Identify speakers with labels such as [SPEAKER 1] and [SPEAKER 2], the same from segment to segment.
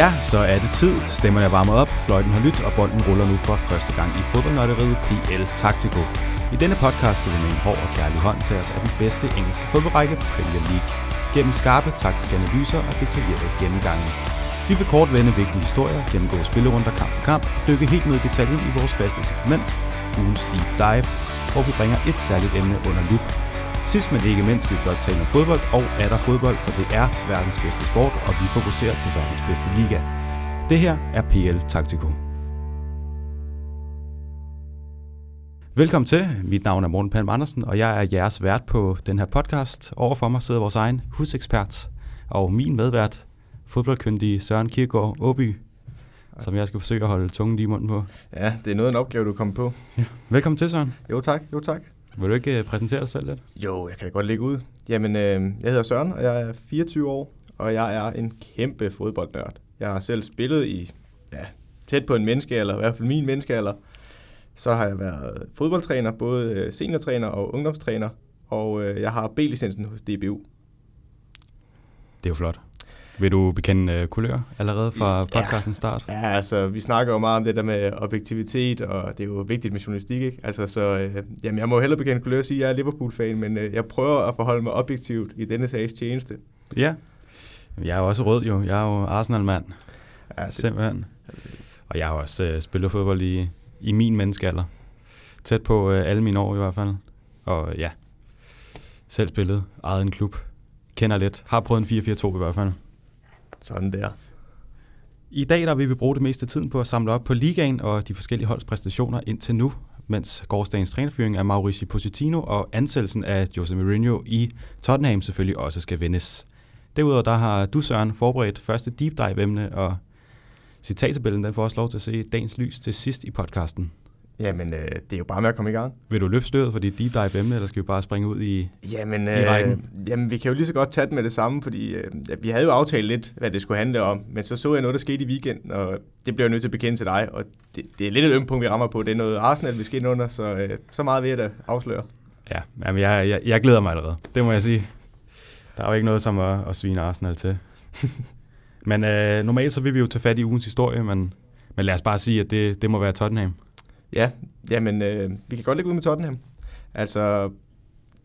[SPEAKER 1] Ja, så er det tid. Stemmerne er varmet op, fløjten har lyttet, og bolden ruller nu for første gang i fodboldnørderiet PL Taktiko. I denne podcast skal vi med en hård og kærlig hånd til os af den bedste engelske fodboldrække, Premier League. Gennem skarpe taktiske analyser og detaljerede gennemgange. Vi vil kort vende vigtige historier, gennemgå spillerunder kamp for kamp, dykke helt ned i detaljen i vores faste segment, ugens deep dive, hvor vi bringer et særligt emne under lup Sidst men ikke mindst vil vi blot tale om fodbold, og er der fodbold, for det er verdens bedste sport, og vi fokuserer på verdens bedste liga. Det her er PL Taktiko. Velkommen til. Mit navn er Morten Palm Andersen, og jeg er jeres vært på den her podcast. Overfor mig sidder vores egen husekspert og min medvært, fodboldkyndige Søren Kierkegaard Åby, som jeg skal forsøge at holde tungen i munden på.
[SPEAKER 2] Ja, det er noget af en opgave, du kommet på.
[SPEAKER 1] Ja. Velkommen til, Søren.
[SPEAKER 2] Jo tak, jo tak.
[SPEAKER 1] Vil du ikke øh, præsentere dig selv lidt?
[SPEAKER 2] Jo, jeg kan da godt lægge ud. Jamen, øh, jeg hedder Søren, og jeg er 24 år, og jeg er en kæmpe fodboldnørd. Jeg har selv spillet i, ja, tæt på en menneskealder, i hvert fald min menneskealder. Så har jeg været fodboldtræner, både øh, seniortræner og ungdomstræner, og øh, jeg har B-licensen hos DBU.
[SPEAKER 1] Det er jo flot. Vil du bekende uh, kulør allerede fra podcastens start?
[SPEAKER 2] Ja, altså vi snakker jo meget om det der med objektivitet, og det er jo vigtigt med journalistik, ikke? Altså så, øh, jamen jeg må heller bekende kulør og sige, at jeg er Liverpool-fan, men øh, jeg prøver at forholde mig objektivt i denne sags tjeneste.
[SPEAKER 1] Ja, jeg er jo også rød jo. Jeg er jo Arsenal-mand. Ja, det... Simpelthen. Og jeg har også øh, spillet fodbold i, i min menneskealder. Tæt på øh, alle mine år i hvert fald. Og ja, selv spillet, ejet en klub. Kender lidt. Har prøvet en 4-4-2 i hvert fald.
[SPEAKER 2] Sådan der.
[SPEAKER 1] I dag der vil vi bruge det meste af tiden på at samle op på ligaen og de forskellige holds præstationer indtil nu, mens gårdsdagens trænerfyring af Mauricio Pochettino og ansættelsen af Jose Mourinho i Tottenham selvfølgelig også skal vendes. Derudover der har du, Søren, forberedt første deep dive-emne, og citattabellen den får også lov til at se dagens lys til sidst i podcasten.
[SPEAKER 2] Jamen, øh, det er jo bare med at komme i gang.
[SPEAKER 1] Vil du løfte stødet for dit deep dive emne, eller skal vi bare springe ud i,
[SPEAKER 2] jamen,
[SPEAKER 1] i rækken?
[SPEAKER 2] Øh, jamen, vi kan jo lige så godt tage det med det samme, fordi øh, vi havde jo aftalt lidt, hvad det skulle handle om, men så så jeg noget, der skete i weekenden, og det bliver jeg nødt til at bekende til dig, og det, det er lidt et ømt punkt, vi rammer på. Det er noget Arsenal, vi skal ind under, så, øh, så meget ved jeg da afsløre.
[SPEAKER 1] Ja, jamen, jeg, jeg, jeg glæder mig allerede. Det må jeg sige. Der er jo ikke noget som at, at svine Arsenal til. men øh, normalt så vil vi jo tage fat i ugens historie, men, men lad os bare sige, at det, det må være Tottenham.
[SPEAKER 2] Ja, jamen, øh, vi kan godt lægge ud med Tottenham. Altså,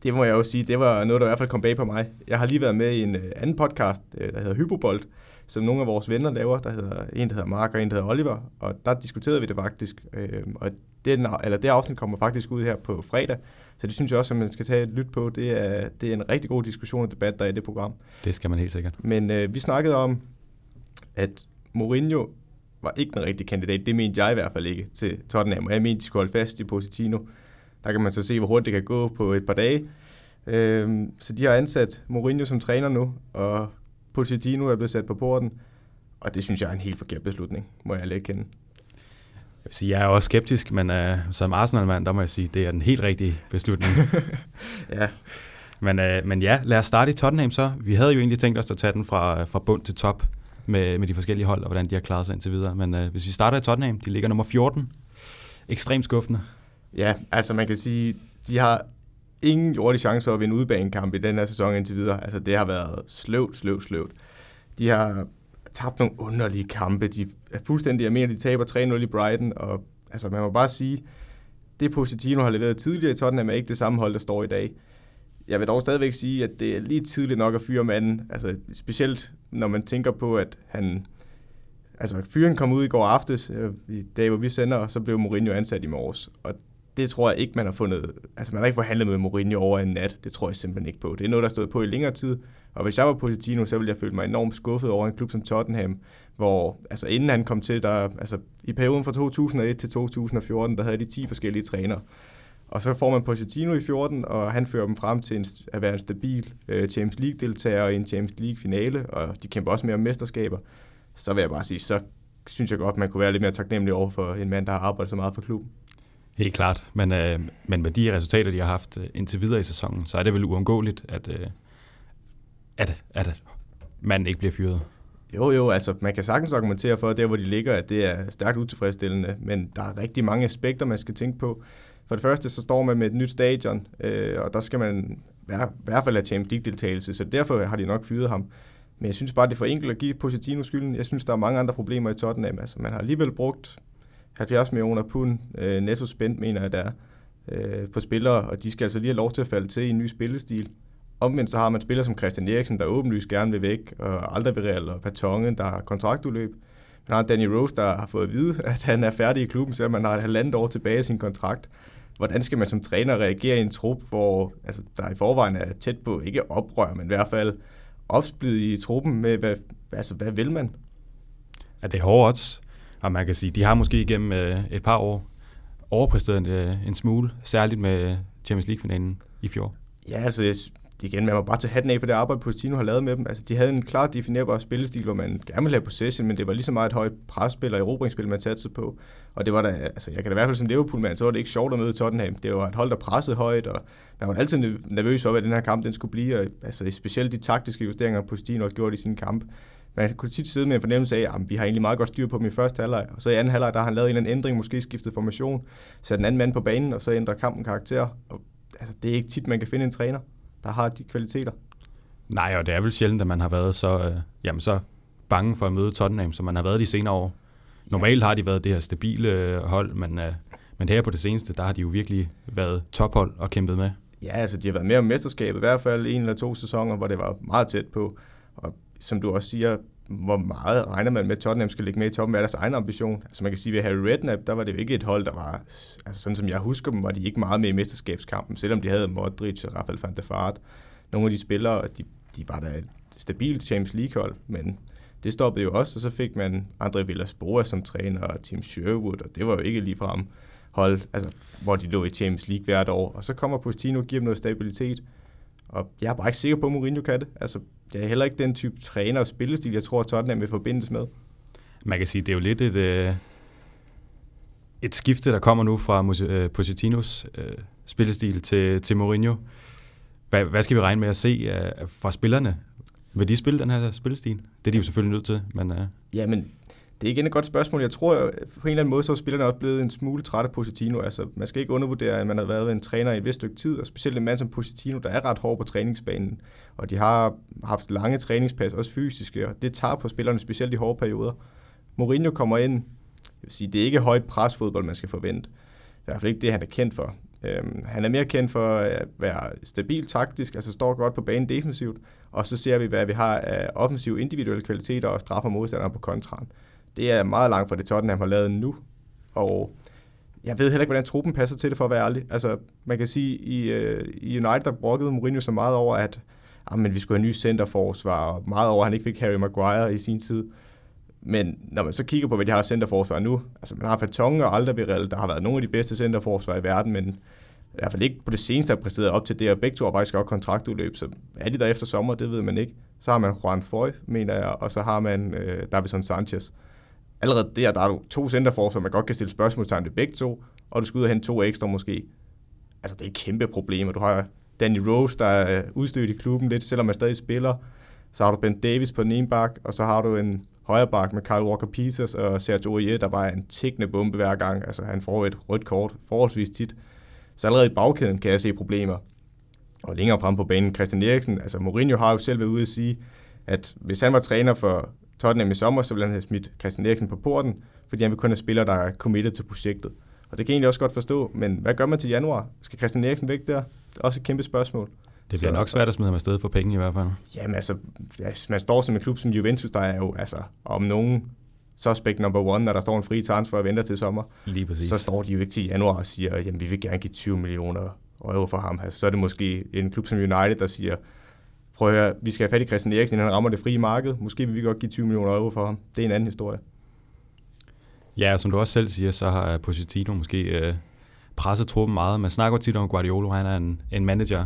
[SPEAKER 2] det må jeg jo sige, det var noget, der i hvert fald kom bag på mig. Jeg har lige været med i en øh, anden podcast, øh, der hedder Hypobold, som nogle af vores venner laver. Der hedder en, der hedder Mark, og en, der hedder Oliver. Og der diskuterede vi det faktisk. Øh, og den, eller det afsnit kommer faktisk ud her på fredag. Så det synes jeg også, at man skal tage et lyt på. Det er, det er en rigtig god diskussion og debat, der er i det program.
[SPEAKER 1] Det skal man helt sikkert.
[SPEAKER 2] Men øh, vi snakkede om, at Mourinho var ikke den rigtige kandidat. Det mente jeg i hvert fald ikke til Tottenham, og jeg mente, de skulle holde fast i Positino. Der kan man så se, hvor hurtigt det kan gå på et par dage. Øhm, så de har ansat Mourinho som træner nu, og Pochettino er blevet sat på porten. Og det synes jeg er en helt forkert beslutning, må jeg lægge kende.
[SPEAKER 1] Jeg, vil sige, jeg er også skeptisk, men uh, som Arsenal-mand, der må jeg sige, det er den helt rigtige beslutning.
[SPEAKER 2] ja.
[SPEAKER 1] Men, uh, men ja, lad os starte i Tottenham så. Vi havde jo egentlig tænkt os at tage den fra, fra bund til top med, med de forskellige hold, og hvordan de har klaret sig indtil videre. Men øh, hvis vi starter i Tottenham, de ligger nummer 14. Ekstremt skuffende.
[SPEAKER 2] Ja, altså man kan sige, de har ingen jordig chance for at vinde udbanekamp i den her sæson indtil videre. Altså det har været sløvt, sløvt, sløvt. De har tabt nogle underlige kampe. De er fuldstændig, jeg mener, de taber 3-0 i Brighton, og altså man må bare sige, det Positino har leveret tidligere i Tottenham er ikke det samme hold, der står i dag. Jeg vil dog stadigvæk sige, at det er lige tidligt nok at fyre manden. Altså specielt når man tænker på, at han... Altså fyren kom ud i går aftes, øh, i dag hvor vi sender, og så blev Mourinho ansat i morges. Og det tror jeg ikke, man har fundet... Altså, man har ikke forhandlet med Mourinho over en nat. Det tror jeg simpelthen ikke på. Det er noget, der stod på i længere tid. Og hvis jeg var Pochettino, så ville jeg føle mig enormt skuffet over en klub som Tottenham, hvor altså, inden han kom til, der, altså, i perioden fra 2001 til 2014, der havde de 10 forskellige trænere. Og så får man Pochettino i 14, og han fører dem frem til en, at være en stabil uh, Champions League-deltager i en Champions League-finale, og de kæmper også mere om mesterskaber. Så vil jeg bare sige, så synes jeg godt, man kunne være lidt mere taknemmelig over for en mand, der har arbejdet så meget for klubben.
[SPEAKER 1] Helt klart, men, øh, men med de resultater, de har haft øh, indtil videre i sæsonen, så er det vel uundgåeligt, at, øh, at, at manden ikke bliver fyret.
[SPEAKER 2] Jo, jo, altså man kan sagtens argumentere for, at der hvor de ligger, at det er stærkt utilfredsstillende, men der er rigtig mange aspekter, man skal tænke på. For det første, så står man med et nyt stadion, øh, og der skal man i hvert fald have Champions League-deltagelse, så derfor har de nok fyret ham. Men jeg synes bare, det er for enkelt at give Pochettino skylden. Jeg synes, der er mange andre problemer i Tottenham. Altså, man har alligevel brugt 70 millioner pund øh, netto spændt, mener jeg, der er, øh, på spillere, og de skal altså lige have lov til at falde til i en ny spillestil. Omvendt så har man spillere som Christian Eriksen, der åbenlyst gerne vil væk, og Alderweireld og Vertongen, der har kontraktudløb. Man har Danny Rose, der har fået at vide, at han er færdig i klubben, selvom man har et halvandet år tilbage i sin kontrakt. Hvordan skal man som træner reagere i en trup, hvor altså, der i forvejen er tæt på, ikke oprør, men i hvert fald opsplid i truppen med, hvad, altså, hvad vil man?
[SPEAKER 1] Ja, det er hårdt odds, og man kan sige, de har måske igennem øh, et par år overpræsteret en, øh, en smule, særligt med Champions League-finalen i fjor.
[SPEAKER 2] Ja, altså igen, man må bare tage hatten af for det arbejde, Pochettino har lavet med dem. Altså, de havde en klart definerbar spillestil, hvor man gerne ville have possession, men det var lige så meget et højt presspil og erobringsspil, man satte på. Og det var da, altså, jeg kan da i hvert fald som Liverpool-mand, så var det ikke sjovt at møde Tottenham. Det var et hold, der pressede højt, og man var altid nervøs for, hvad den her kamp den skulle blive. Og, altså, specielt de taktiske justeringer, Pochettino har gjort i sin kamp. Man kunne tit sidde med en fornemmelse af, at vi har egentlig meget godt styr på dem i første halvleg, og så i anden halvleg, der har han lavet en eller anden ændring, måske skiftet formation, sat en anden mand på banen, og så ændrer kampen karakter. Og, altså, det er ikke tit, man kan finde en træner, der har de kvaliteter.
[SPEAKER 1] Nej, og det er vel sjældent, at man har været så, øh, jamen så bange for at møde Tottenham, som man har været de senere år. Normalt har de været det her stabile øh, hold, men, øh, men her på det seneste, der har de jo virkelig været tophold og kæmpet med.
[SPEAKER 2] Ja, altså de har været med om mesterskabet, i hvert fald en eller to sæsoner, hvor det var meget tæt på. Og som du også siger, hvor meget regner man med, at Tottenham skal ligge med i toppen? Hvad er deres egen ambition? Altså man kan sige, at ved Harry Redknapp, der var det jo ikke et hold, der var, altså sådan som jeg husker dem, var de ikke meget med i mesterskabskampen, selvom de havde Modric og Rafael van der Vaart. Nogle af de spillere, de, de var da et stabilt Champions League-hold, men det stoppede jo også, og så fik man André Villas-Boas som træner, og Tim Sherwood, og det var jo ikke lige frem hold, altså, hvor de lå i Champions League hvert år. Og så kommer Postino og giver dem noget stabilitet, og jeg er bare ikke sikker på, at Mourinho kan det. Altså, det er heller ikke den type træner og spillestil, jeg tror, at Tottenham vil forbindes med.
[SPEAKER 1] Man kan sige, det er jo lidt et, øh, et skifte, der kommer nu fra øh, Pochettinos øh, spillestil til, til Mourinho. Hvad, hvad skal vi regne med at se øh, fra spillerne? Vil de spille den her spillestil? Det er de jo selvfølgelig nødt til, men... Øh.
[SPEAKER 2] Ja, men det er igen et godt spørgsmål. Jeg tror, at på en eller anden måde, så er spillerne også blevet en smule trætte af Pochettino. Altså, man skal ikke undervurdere, at man har været en træner i et vist stykke tid, og specielt en mand som Positino, der er ret hård på træningsbanen. Og de har haft lange træningspas, også fysiske, og det tager på spillerne, specielt i hårde perioder. Mourinho kommer ind, jeg vil sige, det er ikke højt presfodbold, man skal forvente. Det er i hvert fald ikke det, han er kendt for. Øhm, han er mere kendt for at være stabil taktisk, altså står godt på banen defensivt, og så ser vi, hvad vi har af offensiv individuelle kvaliteter og straffer modstandere på kontraen det er meget langt fra det Tottenham har lavet nu. Og jeg ved heller ikke, hvordan truppen passer til det, for at være ærlig. Altså, man kan sige, i, øh, i United, der brokkede Mourinho så meget over, at ah, men vi skulle have ny centerforsvar, og meget over, at han ikke fik Harry Maguire i sin tid. Men når man så kigger på, hvad de har centerforsvar nu, altså man har Fatonge og Alderweireld, der har været nogle af de bedste centerforsvar i verden, men i hvert fald ikke på det seneste har præsteret op til det, og begge to har faktisk også kontraktudløb, så er de der efter sommer, det ved man ikke. Så har man Juan Foy, mener jeg, og så har man øh, Davison Sanchez allerede der, der er du to centerfor, som man godt kan stille spørgsmålstegn ved begge to, og du skal ud og hente to ekstra måske. Altså, det er et kæmpe problem, du har Danny Rose, der er øh, udstødt i klubben lidt, selvom man stadig spiller. Så har du Ben Davis på den ene bak, og så har du en højre bak med Kyle Walker-Peters og Sergio Aurier, der bare er en tækkende bombe hver gang. Altså, han får et rødt kort forholdsvis tit. Så allerede i bagkæden kan jeg se problemer. Og længere frem på banen, Christian Eriksen, altså Mourinho har jo selv været ude at sige, at hvis han var træner for Tottenham i sommer, så vil han have smidt Christian Eriksen på porten, fordi han vil kun have spillere, der er committed til projektet. Og det kan jeg egentlig også godt forstå, men hvad gør man til januar? Skal Christian Eriksen væk der? Det er også et kæmpe spørgsmål.
[SPEAKER 1] Det bliver så, nok svært at smide ham afsted for penge i hvert fald.
[SPEAKER 2] Jamen altså, man står som en klub som Juventus, der er jo altså om nogen suspect number one, når der står en fri transfer og venter til sommer.
[SPEAKER 1] Lige præcis.
[SPEAKER 2] Så står de jo ikke til januar og siger, jamen vi vil gerne give 20 millioner euro for ham. Altså, så er det måske en klub som United, der siger, prøv at høre, vi skal have fat i Christian Eriksen, inden han rammer det frie marked. Måske vil vi godt give 20 millioner euro for ham. Det er en anden historie.
[SPEAKER 1] Ja, som du også selv siger, så har Pochettino måske øh, presset truppen meget. Man snakker tit om Guardiola, han er en, en manager,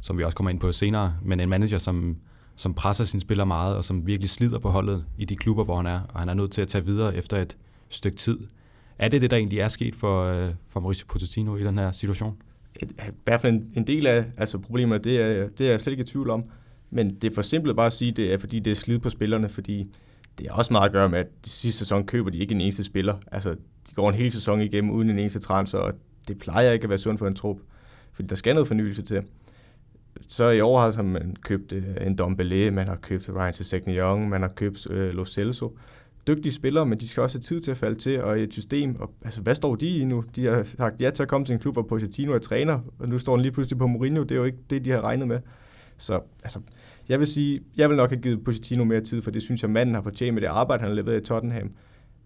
[SPEAKER 1] som vi også kommer ind på senere, men en manager, som, som presser sine spillere meget, og som virkelig slider på holdet i de klubber, hvor han er, og han er nødt til at tage videre efter et stykke tid. Er det det, der egentlig er sket for, øh, for Mauricio Pochettino i den her situation?
[SPEAKER 2] Et, i hvert fald en, en del af altså problemerne, det er, det er jeg slet ikke i tvivl om. Men det er for simpelt bare at sige, det er fordi, det er slid på spillerne, fordi det er også meget at gøre med, at de sidste sæson køber de ikke en eneste spiller. Altså, de går en hel sæson igennem uden en eneste transfer, og det plejer ikke at være sundt for en trup, fordi der skal noget fornyelse til. så i år har man købt øh, en Dombele, man har købt Ryan Sessegnon, man har købt øh, Lo Celso. Dygtige spillere, men de skal også have tid til at falde til, og et system, og, altså hvad står de i nu? De har sagt ja til at komme til en klub, hvor Pochettino er træner, og nu står han lige pludselig på Mourinho, det er jo ikke det, de har regnet med. Så altså, jeg vil sige, jeg vil nok have givet Pochettino mere tid, for det synes jeg, manden har fortjent med det arbejde, han har leveret i Tottenham.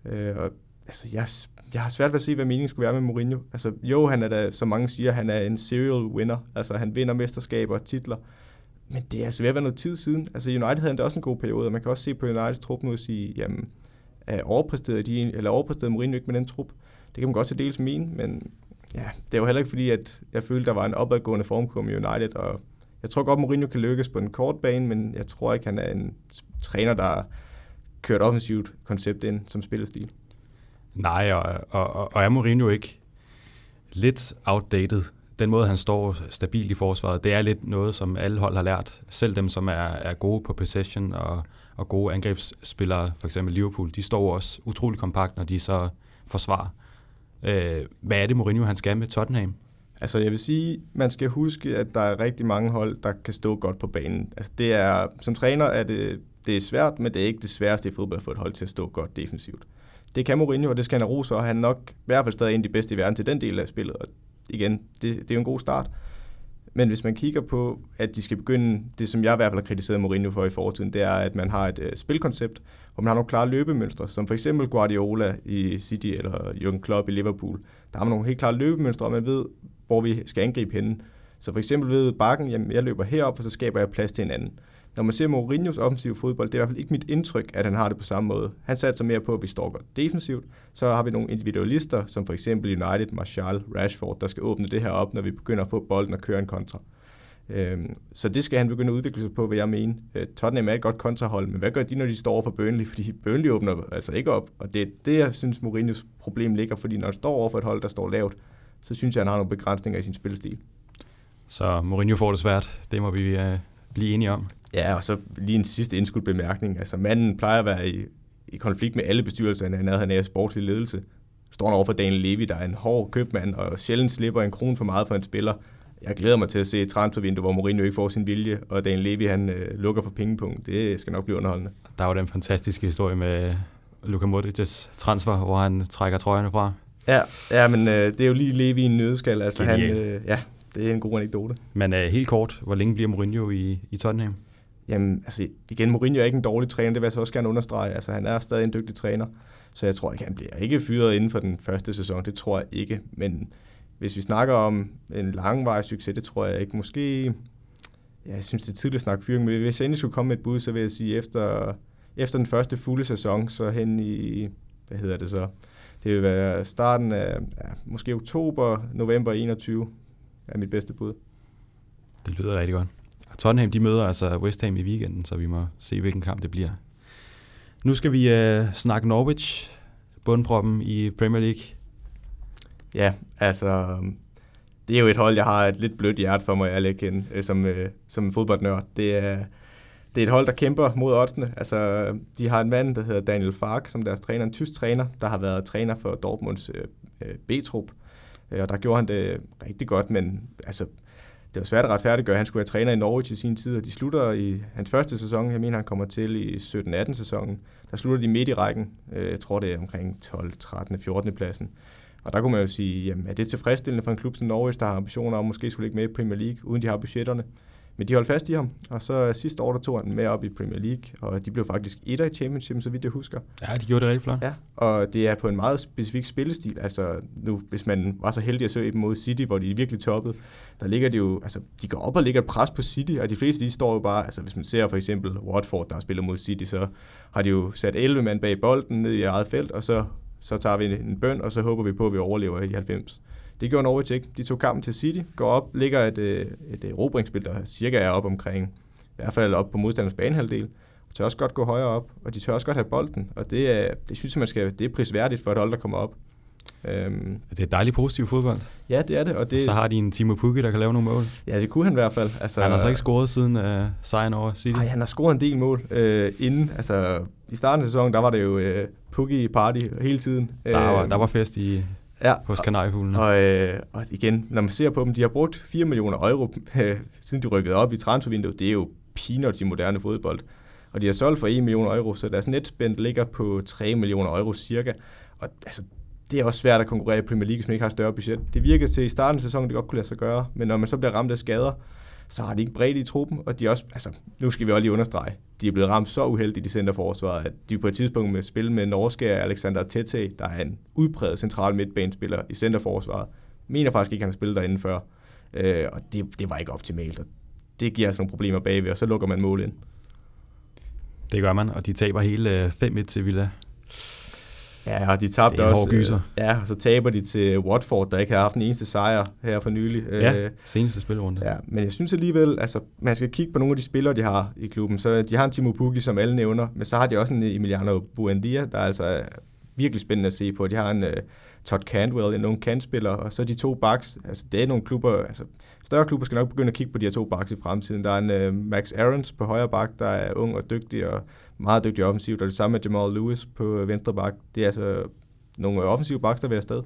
[SPEAKER 2] Øh, og, altså, jeg, jeg har svært ved at se, hvad meningen skulle være med Mourinho. Altså, jo, han er da, som mange siger, han er en serial winner. Altså, han vinder mesterskaber og titler. Men det er altså ved at være noget tid siden. Altså, United havde endda også en god periode, og man kan også se på Uniteds trup nu og sige, jamen, er overpræsteret, de, eller overpræsteret Mourinho ikke med den trup? Det kan man godt se dels mene, men ja, det er jo heller ikke fordi, at jeg følte, der var en opadgående formkurve med United, og jeg tror godt, Mourinho kan lykkes på en kort bane, men jeg tror ikke, han er en træner, der kørt offensivt koncept ind som spillestil.
[SPEAKER 1] Nej, og, og, og er Mourinho ikke lidt outdated? Den måde, han står stabilt i forsvaret, det er lidt noget, som alle hold har lært. Selv dem, som er, er gode på possession og, og gode angrebsspillere, for eksempel Liverpool, de står også utrolig kompakt, når de så forsvarer. Øh, hvad er det, Mourinho han skal med Tottenham?
[SPEAKER 2] Altså jeg vil sige, man skal huske, at der er rigtig mange hold, der kan stå godt på banen. Altså det er, som træner er det, det er svært, men det er ikke det sværeste i fodbold at få et hold til at stå godt defensivt. Det kan Mourinho, og det skal han have ros, og han er nok i hvert fald stadig en af de bedste i verden til den del af spillet. Og igen, det, det er jo en god start. Men hvis man kigger på, at de skal begynde, det som jeg i hvert fald har kritiseret Mourinho for i fortiden, det er, at man har et øh, spilkoncept, hvor man har nogle klare løbemønstre, som for eksempel Guardiola i City eller Jürgen Klopp i Liverpool. Der har man nogle helt klare løbemønstre, og man ved, hvor vi skal angribe henne. Så for eksempel ved bakken, jamen jeg løber herop, og så skaber jeg plads til en anden. Når man ser Mourinhos offensive fodbold, det er i hvert fald ikke mit indtryk, at han har det på samme måde. Han satser mere på, at vi står godt defensivt. Så har vi nogle individualister, som for eksempel United, Martial, Rashford, der skal åbne det her op, når vi begynder at få bolden og køre en kontra. Øhm, så det skal han begynde at udvikle sig på, hvad jeg mener. Øh, Tottenham er et godt kontrahold, men hvad gør de, når de står over for Burnley? Fordi Burnley åbner altså ikke op, og det er det, jeg synes, Mourinhos problem ligger, fordi når han står over for et hold, der står lavt, så synes jeg, han har nogle begrænsninger i sin spilstil.
[SPEAKER 1] Så Mourinho får det svært, det må vi øh, blive enige om.
[SPEAKER 2] Ja, og så lige en sidste indskudt bemærkning. Altså manden plejer at være i, i konflikt med alle bestyrelserne, han er, han er sportslig ledelse. Står han over for Daniel Levy, der er en hård købmand, og sjældent slipper en krone for meget for en spiller. Jeg glæder mig til at se et transfervindue, hvor Mourinho ikke får sin vilje, og Daniel Levy han øh, lukker for pengepunkt. Det skal nok blive underholdende.
[SPEAKER 1] Der var den fantastiske historie med Luka Modric's transfer, hvor han trækker trøjerne fra.
[SPEAKER 2] Ja, ja men øh, det er jo lige Levy i en nødskal. Altså, han, øh, ja, det er en god anekdote.
[SPEAKER 1] Men øh, helt kort, hvor længe bliver Mourinho i, i Tottenham?
[SPEAKER 2] Jamen, altså igen, Mourinho er ikke en dårlig træner, det vil jeg så også gerne understrege. Altså, han er stadig en dygtig træner, så jeg tror ikke, han bliver ikke fyret inden for den første sæson. Det tror jeg ikke, men hvis vi snakker om en langvarig succes, det tror jeg ikke. Måske, ja, jeg synes, det er tidligt at snakke fyring, men hvis jeg endelig skulle komme med et bud, så vil jeg sige, efter, efter den første fulde sæson, så hen i, hvad hedder det så, det vil være starten af, ja, måske oktober, november 21, er mit bedste bud.
[SPEAKER 1] Det lyder rigtig godt. Tottenham de møder altså West Ham i weekenden, så vi må se, hvilken kamp det bliver. Nu skal vi øh, snakke Norwich, bundproppen i Premier League.
[SPEAKER 2] Ja, altså, det er jo et hold, jeg har et lidt blødt hjerte for må jeg lægge ind, øh, som, øh, som fodboldnørd. Det er, det er et hold, der kæmper mod oddsene. Altså, de har en mand, der hedder Daniel Fark, som deres træner, en tysk træner, der har været træner for Dortmunds øh, øh B-trup. Øh, og der gjorde han det rigtig godt, men altså, det var svært at retfærdiggøre, han skulle være træner i Norwich i sin tid, og de slutter i hans første sæson, jeg mener, han kommer til i 17-18 sæsonen, der slutter de midt i rækken, øh, jeg tror det er omkring 12, 13, 14. pladsen. Og der kunne man jo sige, jamen er det tilfredsstillende for en klub som Norwich, der har ambitioner om måske skulle ligge med i Premier League, uden de har budgetterne? Men de holdt fast i ham, og så sidste år, der tog han med op i Premier League, og de blev faktisk et i Championship, så vidt jeg husker.
[SPEAKER 1] Ja, de gjorde det rigtig flot.
[SPEAKER 2] Ja, og det er på en meget specifik spillestil. Altså nu, hvis man var så heldig at søge dem mod City, hvor de er virkelig toppet, der ligger de jo, altså de går op og ligger et pres på City, og de fleste de står jo bare, altså hvis man ser for eksempel Watford, der spiller mod City, så har de jo sat 11 mand bag bolden ned i eget felt, og så, så tager vi en bøn, og så håber vi på, at vi overlever i 90. Det gjorde Norwich ikke. De tog kampen til City, går op, ligger et, øh, et erobringsspil, der cirka er op omkring, i hvert fald op på modstanders banehalvdel, og tør også godt gå højere op, og de tør også godt have bolden, og det, er, det synes jeg, man skal, det er prisværdigt for et hold, der kommer op.
[SPEAKER 1] Øhm, det er dejligt positiv fodbold.
[SPEAKER 2] Ja, det er det. Og, det,
[SPEAKER 1] og så har de en Timo Pukki, der kan lave nogle mål.
[SPEAKER 2] Ja, det kunne han i hvert fald.
[SPEAKER 1] Altså, han har så ikke scoret siden uh, sejren over City.
[SPEAKER 2] Nej, han har scoret en del mål uh, inden. Altså, I starten af sæsonen, der var det jo uh, Pukki party hele tiden.
[SPEAKER 1] Der var, der var fest i, ja, hos kanariefuglene.
[SPEAKER 2] Og, øh, og igen, når man ser på dem, de har brugt 4 millioner euro, øh, siden de rykkede op i transfervinduet. Det er jo peanuts i moderne fodbold. Og de har solgt for 1 million euro, så deres netspend ligger på 3 millioner euro cirka. Og altså, det er også svært at konkurrere i Premier League, hvis man ikke har større budget. Det virkede til i starten af sæsonen, det godt kunne lade sig gøre, men når man så bliver ramt af skader, så har de ikke bredt i truppen, og de også, altså, nu skal vi også lige understrege, de er blevet ramt så uheldigt i centerforsvaret, at de på et tidspunkt med spil med norske Alexander Tete, der er en udpræget central midtbanespiller i centerforsvaret, mener faktisk ikke, at han har spillet derinde før, øh, og det, det var ikke optimalt, og det giver altså nogle problemer bagved, og så lukker man mål ind.
[SPEAKER 1] Det gør man, og de taber hele øh, 5-1 til Villa.
[SPEAKER 2] Ja, og de tabte også. Gyser. Ja, og så taber de til Watford, der ikke har haft den eneste sejr her for nylig.
[SPEAKER 1] Ja, øh, seneste spilrunde.
[SPEAKER 2] Ja, men jeg synes alligevel, altså man skal kigge på nogle af de spillere, de har i klubben. Så de har en Timo Pukki, som alle nævner, men så har de også en Emiliano Buendia, der er altså virkelig spændende at se på. De har en uh, Todd Cantwell, en ung kantspiller, og så de to backs, altså det er nogle klubber, altså større klubber skal nok begynde at kigge på de her to backs i fremtiden. Der er en uh, Max Aarons på højre bak, der er ung og dygtig, og meget dygtig offensivt, og det samme med Jamal Lewis på øh, venstre bak. Det er altså nogle offensive backs, der vil afsted.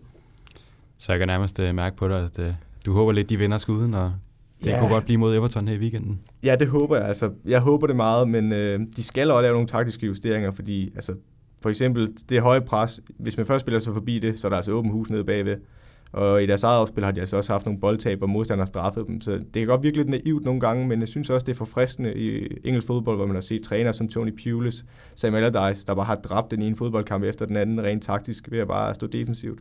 [SPEAKER 1] Så jeg kan nærmest uh, mærke på dig, at uh, du håber lidt, de vinder skuden, og det ja. kunne godt blive mod Everton her i weekenden.
[SPEAKER 2] Ja, det håber jeg. Altså, jeg håber det meget, men uh, de skal også lave nogle taktiske justeringer, fordi altså, for eksempel det høje pres, hvis man først spiller sig forbi det, så er der altså åben hus nede bagved. Og i deres eget opspil har de altså også haft nogle boldtab, og modstandere straffet dem. Så det kan godt virke lidt naivt nogle gange, men jeg synes også, det er forfriskende i engelsk fodbold, hvor man har set træner som Tony Pulis, Sam Allardyce, der bare har dræbt den ene fodboldkamp efter den anden rent taktisk ved at bare stå defensivt.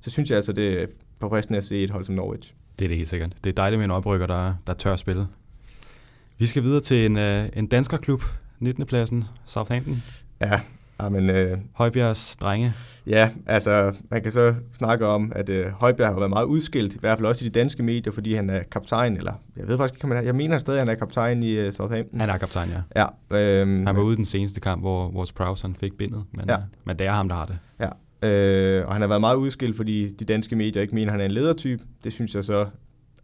[SPEAKER 2] Så synes jeg altså, det er forfriskende at se et hold som Norwich.
[SPEAKER 1] Det er det helt sikkert. Det er dejligt med en oprykker, der, der tør spille. Vi skal videre til en, uh, en danskerklub, 19. pladsen, Southampton.
[SPEAKER 2] Ja, Amen, øh,
[SPEAKER 1] Højbjergs drenge.
[SPEAKER 2] Ja, altså man kan så snakke om, at øh, Højbjerg har været meget udskilt, i hvert fald også i de danske medier, fordi han er kaptajn, eller jeg ved faktisk ikke, om han er, jeg mener stadig, at han er kaptajn i uh, Southampton.
[SPEAKER 1] Han er kaptajn,
[SPEAKER 2] ja.
[SPEAKER 1] ja øh, han var ude den seneste kamp, hvor vores Prowse han fik bindet, men, ja. øh, men det er ham, der har det.
[SPEAKER 2] Ja, øh, og han har været meget udskilt, fordi de danske medier ikke mener, at han er en ledertype. Det synes jeg så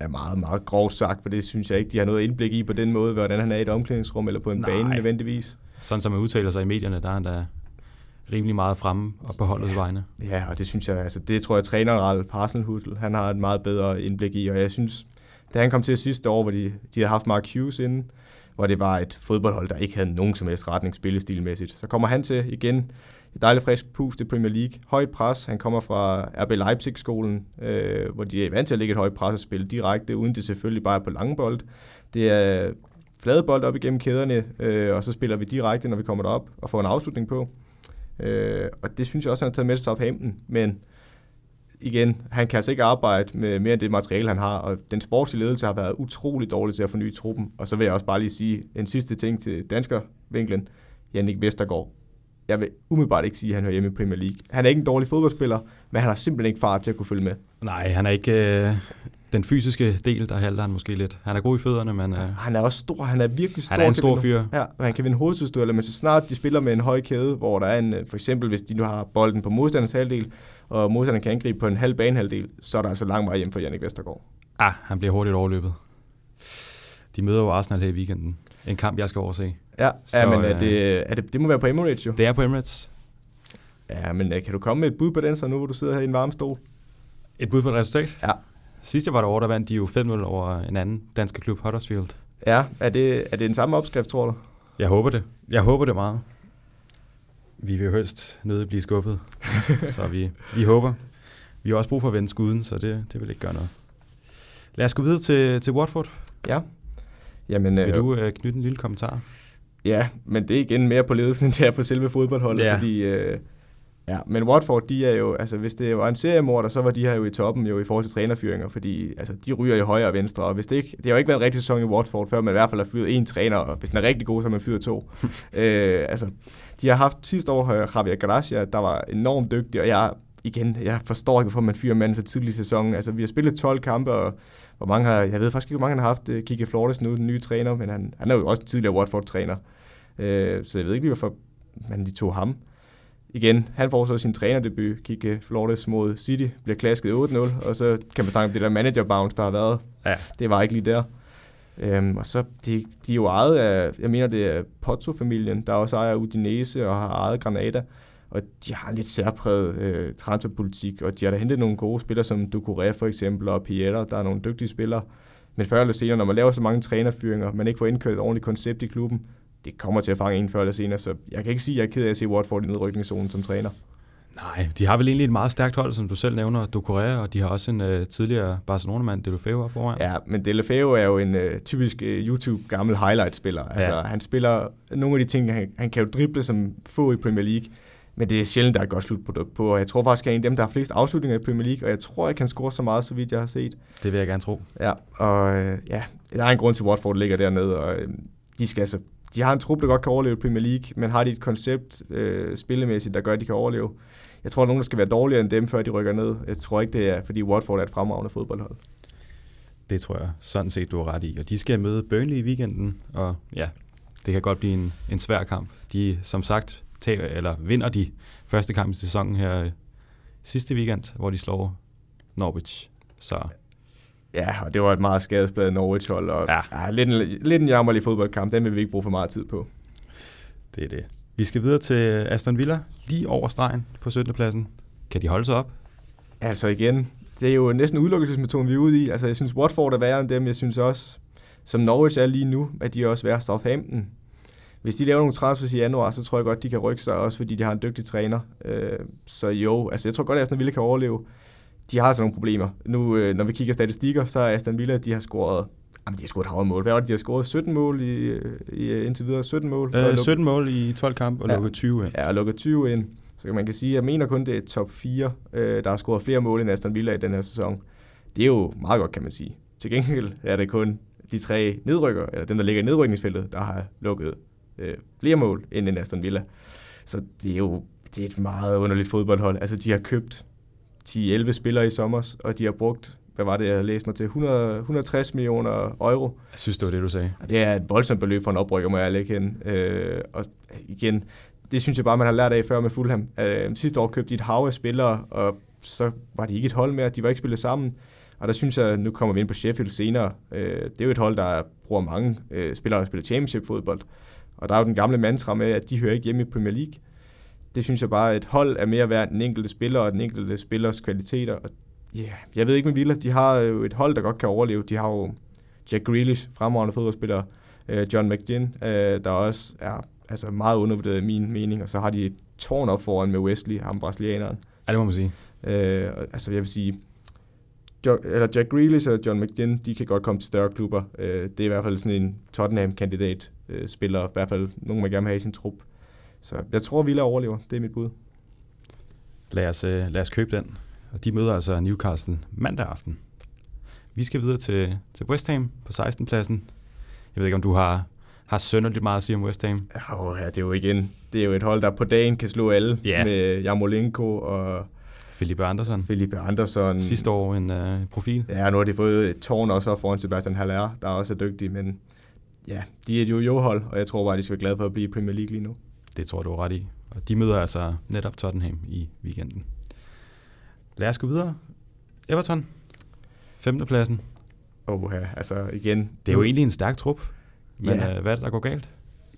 [SPEAKER 2] er meget, meget grovt sagt, for det synes jeg ikke, de har noget indblik i på den måde, hvordan han er i et omklædningsrum eller på en Nej. bane nødvendigvis.
[SPEAKER 1] Sådan som man udtaler sig i medierne, der er han da rimelig meget fremme og på holdets
[SPEAKER 2] ja.
[SPEAKER 1] vegne.
[SPEAKER 2] Ja, og det synes jeg, altså det tror jeg, træneren Ralf Hasenhutl, han har et meget bedre indblik i, og jeg synes, da han kom til sidste år, hvor de, de havde haft Mark Hughes inden, hvor det var et fodboldhold, der ikke havde nogen som helst retning spillestilmæssigt. Så kommer han til igen, et dejligt frisk pust i Premier League. Højt pres, han kommer fra RB Leipzig-skolen, øh, hvor de er vant til at lægge et højt pres og spille direkte, uden det selvfølgelig bare er på lange bold. Det er flade bold op igennem kæderne, øh, og så spiller vi direkte, når vi kommer derop og får en afslutning på. Øh, og det synes jeg også, han har taget med til Southampton. Men igen, han kan altså ikke arbejde med mere end det materiale, han har, og den sportslige ledelse har været utrolig dårlig til at forny truppen. Og så vil jeg også bare lige sige en sidste ting til danskervinklen. Jannik Vestergaard. Jeg vil umiddelbart ikke sige, at han hører hjemme i Premier League. Han er ikke en dårlig fodboldspiller, men han har simpelthen ikke fart til at kunne følge med.
[SPEAKER 1] Nej, han er ikke øh, den fysiske del, der halter han måske lidt. Han er god i fødderne, men... Øh,
[SPEAKER 2] han er også stor. Han er virkelig stor.
[SPEAKER 1] Han er en stor fyr.
[SPEAKER 2] Ja, og han kan vinde hovedstødstueller, men så snart de spiller med en høj kæde, hvor der er en... For eksempel, hvis de nu har bolden på modstanders halvdel, og modstanderen kan angribe på en halv banehalvdel, så er der altså lang vej hjem for Jannik Vestergaard.
[SPEAKER 1] Ah, han bliver hurtigt overløbet. De møder jo Arsenal her i weekenden. En kamp, jeg skal overse.
[SPEAKER 2] Ja, så, ja men er det, er det, det må være på Emirates jo.
[SPEAKER 1] Det er på Emirates.
[SPEAKER 2] Ja, men øh, kan du komme med et bud på den så nu, hvor du sidder her i en varm stol?
[SPEAKER 1] Et bud på et resultat?
[SPEAKER 2] Ja.
[SPEAKER 1] Sidst jeg var derovre, der vandt de jo 5-0 over en anden dansk klub, Huddersfield.
[SPEAKER 2] Ja, er det, er det den samme opskrift, tror du?
[SPEAKER 1] Jeg håber det. Jeg håber det meget. Vi vil jo helst nødt blive skuffet, så vi, vi håber. Vi har også brug for at vende skuden, så det, det vil ikke gøre noget. Lad os gå videre til, til Watford.
[SPEAKER 2] Ja. Jamen,
[SPEAKER 1] vil øh, du øh, knytte en lille kommentar?
[SPEAKER 2] Ja, men det er igen mere på ledelsen, end det er på selve fodboldholdet, ja. fordi øh, Ja, men Watford, de er jo, altså hvis det var en seriemorder, så var de her jo i toppen jo i forhold til trænerfyringer, fordi altså, de ryger i højre og venstre, og hvis det ikke, det har jo ikke været en rigtig sæson i Watford, før man i hvert fald har fyret en træner, og hvis den er rigtig god, så har man fyret to. øh, altså, de har haft sidste år Javier Gracia, der var enormt dygtig, og jeg, igen, jeg forstår ikke, hvorfor man fyrer manden så tidlig i sæsonen. Altså, vi har spillet 12 kampe, og hvor mange har, jeg ved faktisk ikke, hvor mange han har haft uh, Kike Flores nu, den nye træner, men han, han er jo også tidligere Watford-træner. Øh, så jeg ved ikke lige, hvorfor man de tog ham igen, han får så sin trænerdebut, Kike Flores mod City, bliver klasket 8-0, og så kan man snakke om det der manager bounce, der har været. Ja. Det var ikke lige der. Øhm, og så, de, de er jo ejet af, jeg mener det er Pozzo-familien, der også ejer Udinese og har ejet Granada. og de har en lidt særpræget øh, transferpolitik, og de har da hentet nogle gode spillere, som Ducouré for eksempel, og Pieter, der er nogle dygtige spillere. Men før eller senere, når man laver så mange trænerfyringer, man ikke får indkørt et ordentligt koncept i klubben, det kommer til at fange en før eller senere, så jeg kan ikke sige, at jeg er ked af at se Watford i nedrykningszonen som træner.
[SPEAKER 1] Nej, de har vel egentlig et meget stærkt hold, som du selv nævner, Ducouré, og de har også en uh, tidligere Barcelona-mand, Delofeu, foran.
[SPEAKER 2] Ja, men Delofeu er jo en uh, typisk uh, YouTube-gammel highlight-spiller. Altså, ja. han spiller nogle af de ting, han, han kan jo drible som få i Premier League, men det er sjældent, der er et godt slutprodukt på, og jeg tror faktisk, at han er en af dem, der har flest afslutninger i Premier League, og jeg tror ikke, han scorer så meget, så vidt jeg har set.
[SPEAKER 1] Det vil jeg gerne tro.
[SPEAKER 2] Ja, og uh, ja, der er en grund til, at Watford ligger dernede, og uh, de skal altså de har en trup, der godt kan overleve Premier League, men har de et koncept øh, spillemæssigt, der gør, at de kan overleve. Jeg tror, at nogen der skal være dårligere end dem, før de rykker ned. Jeg tror ikke, det er, fordi Watford er et fremragende fodboldhold.
[SPEAKER 1] Det tror jeg sådan set, du har ret i. Og de skal møde Burnley i weekenden, og ja, det kan godt blive en, en svær kamp. De, som sagt, tager, eller vinder de første kamp i sæsonen her øh, sidste weekend, hvor de slår Norwich. Så
[SPEAKER 2] Ja, og det var et meget skadesbladet Norwich-hold, og ja. Ja, lidt, en, lidt en jammerlig fodboldkamp. Den vil vi ikke bruge for meget tid på.
[SPEAKER 1] Det er det. Vi skal videre til Aston Villa, lige over stregen på 17. pladsen. Kan de holde sig op?
[SPEAKER 2] Altså igen, det er jo næsten udelukkelsesmetoden, vi er ude i. Altså jeg synes, Watford er værre end dem. Jeg synes også, som Norwich er lige nu, at de er også værre Southampton. Hvis de laver nogle transfers i januar, så tror jeg godt, de kan rykke sig, også fordi de har en dygtig træner. Øh, så jo, altså jeg tror godt, at Aston Villa kan overleve de har altså nogle problemer. Nu, øh, når vi kigger statistikker, så er Aston Villa, de har scoret Jamen, de har scoret et mål. Hvad var det, de har scoret? 17 mål i, i indtil videre? 17 mål?
[SPEAKER 1] Øh, 17 mål i 12 kampe og ja, lukket 20 ind.
[SPEAKER 2] Ja, og lukket 20 ind. Så man kan sige, jeg mener kun, det er top 4, øh, der har scoret flere mål end Aston Villa i den her sæson. Det er jo meget godt, kan man sige. Til gengæld er det kun de tre nedrykker, eller dem, der ligger i nedrykningsfeltet, der har lukket øh, flere mål end en Aston Villa. Så det er jo det er et meget underligt fodboldhold. Altså, de har købt 10-11 spillere i sommer, og de har brugt, hvad var det, jeg læste mig til, 100, 160 millioner euro.
[SPEAKER 1] Jeg synes, det var det, du sagde.
[SPEAKER 2] Og det er et voldsomt beløb for en oprykker, må jeg lægge hen. Øh, og igen, det synes jeg bare, man har lært af før med Fulham. Øh, sidste år købte de et hav af spillere, og så var de ikke et hold mere. De var ikke spillet sammen. Og der synes jeg, nu kommer vi ind på Sheffield senere. Øh, det er jo et hold, der bruger mange øh, spillere, der spiller championship-fodbold. Og der er jo den gamle mantra med, at de hører ikke hjemme i Premier League det synes jeg bare, at et hold er mere værd end den enkelte spiller og den enkelte spillers kvaliteter. Og yeah, jeg ved ikke med Villa, de har jo et hold, der godt kan overleve. De har jo Jack Grealish, fremragende fodboldspiller, uh, John McGinn, uh, der også er altså meget undervurderet i min mening, og så har de et tårn op foran med Wesley, ham brasilianeren.
[SPEAKER 1] Ja, det må man sige.
[SPEAKER 2] Uh, altså jeg vil sige, jo, eller Jack Grealish og John McGinn, de kan godt komme til større klubber. Uh, det er i hvert fald sådan en Tottenham-kandidat-spiller, i hvert fald nogen, man gerne vil have i sin trup. Så jeg tror, Villa overlever. Det er mit bud.
[SPEAKER 1] Lad os, øh, lad os købe den. Og de møder altså Newcastle mandag aften. Vi skal videre til, til West Ham på 16. pladsen. Jeg ved ikke, om du har, har sønderligt meget at sige om West Ham?
[SPEAKER 2] Oh, ja, det er jo igen, det er jo et hold, der på dagen kan slå alle yeah. med Jamolenko og
[SPEAKER 1] Felipe Andersson.
[SPEAKER 2] Felipe Andersson.
[SPEAKER 1] Sidste år en uh, profil.
[SPEAKER 2] Ja, nu har de fået et tårn også foran Sebastian Haller, der også er dygtig, men ja, de er et jo-jo-hold, og jeg tror bare, de skal være glade for at blive i Premier League lige nu.
[SPEAKER 1] Det tror du er ret i. Og de møder altså netop Tottenham i weekenden. Lad os gå videre. Everton, femte pladsen.
[SPEAKER 2] Oh, ja, altså igen.
[SPEAKER 1] Det er jo egentlig en stærk trup, men ja. øh, hvad er det, der går galt?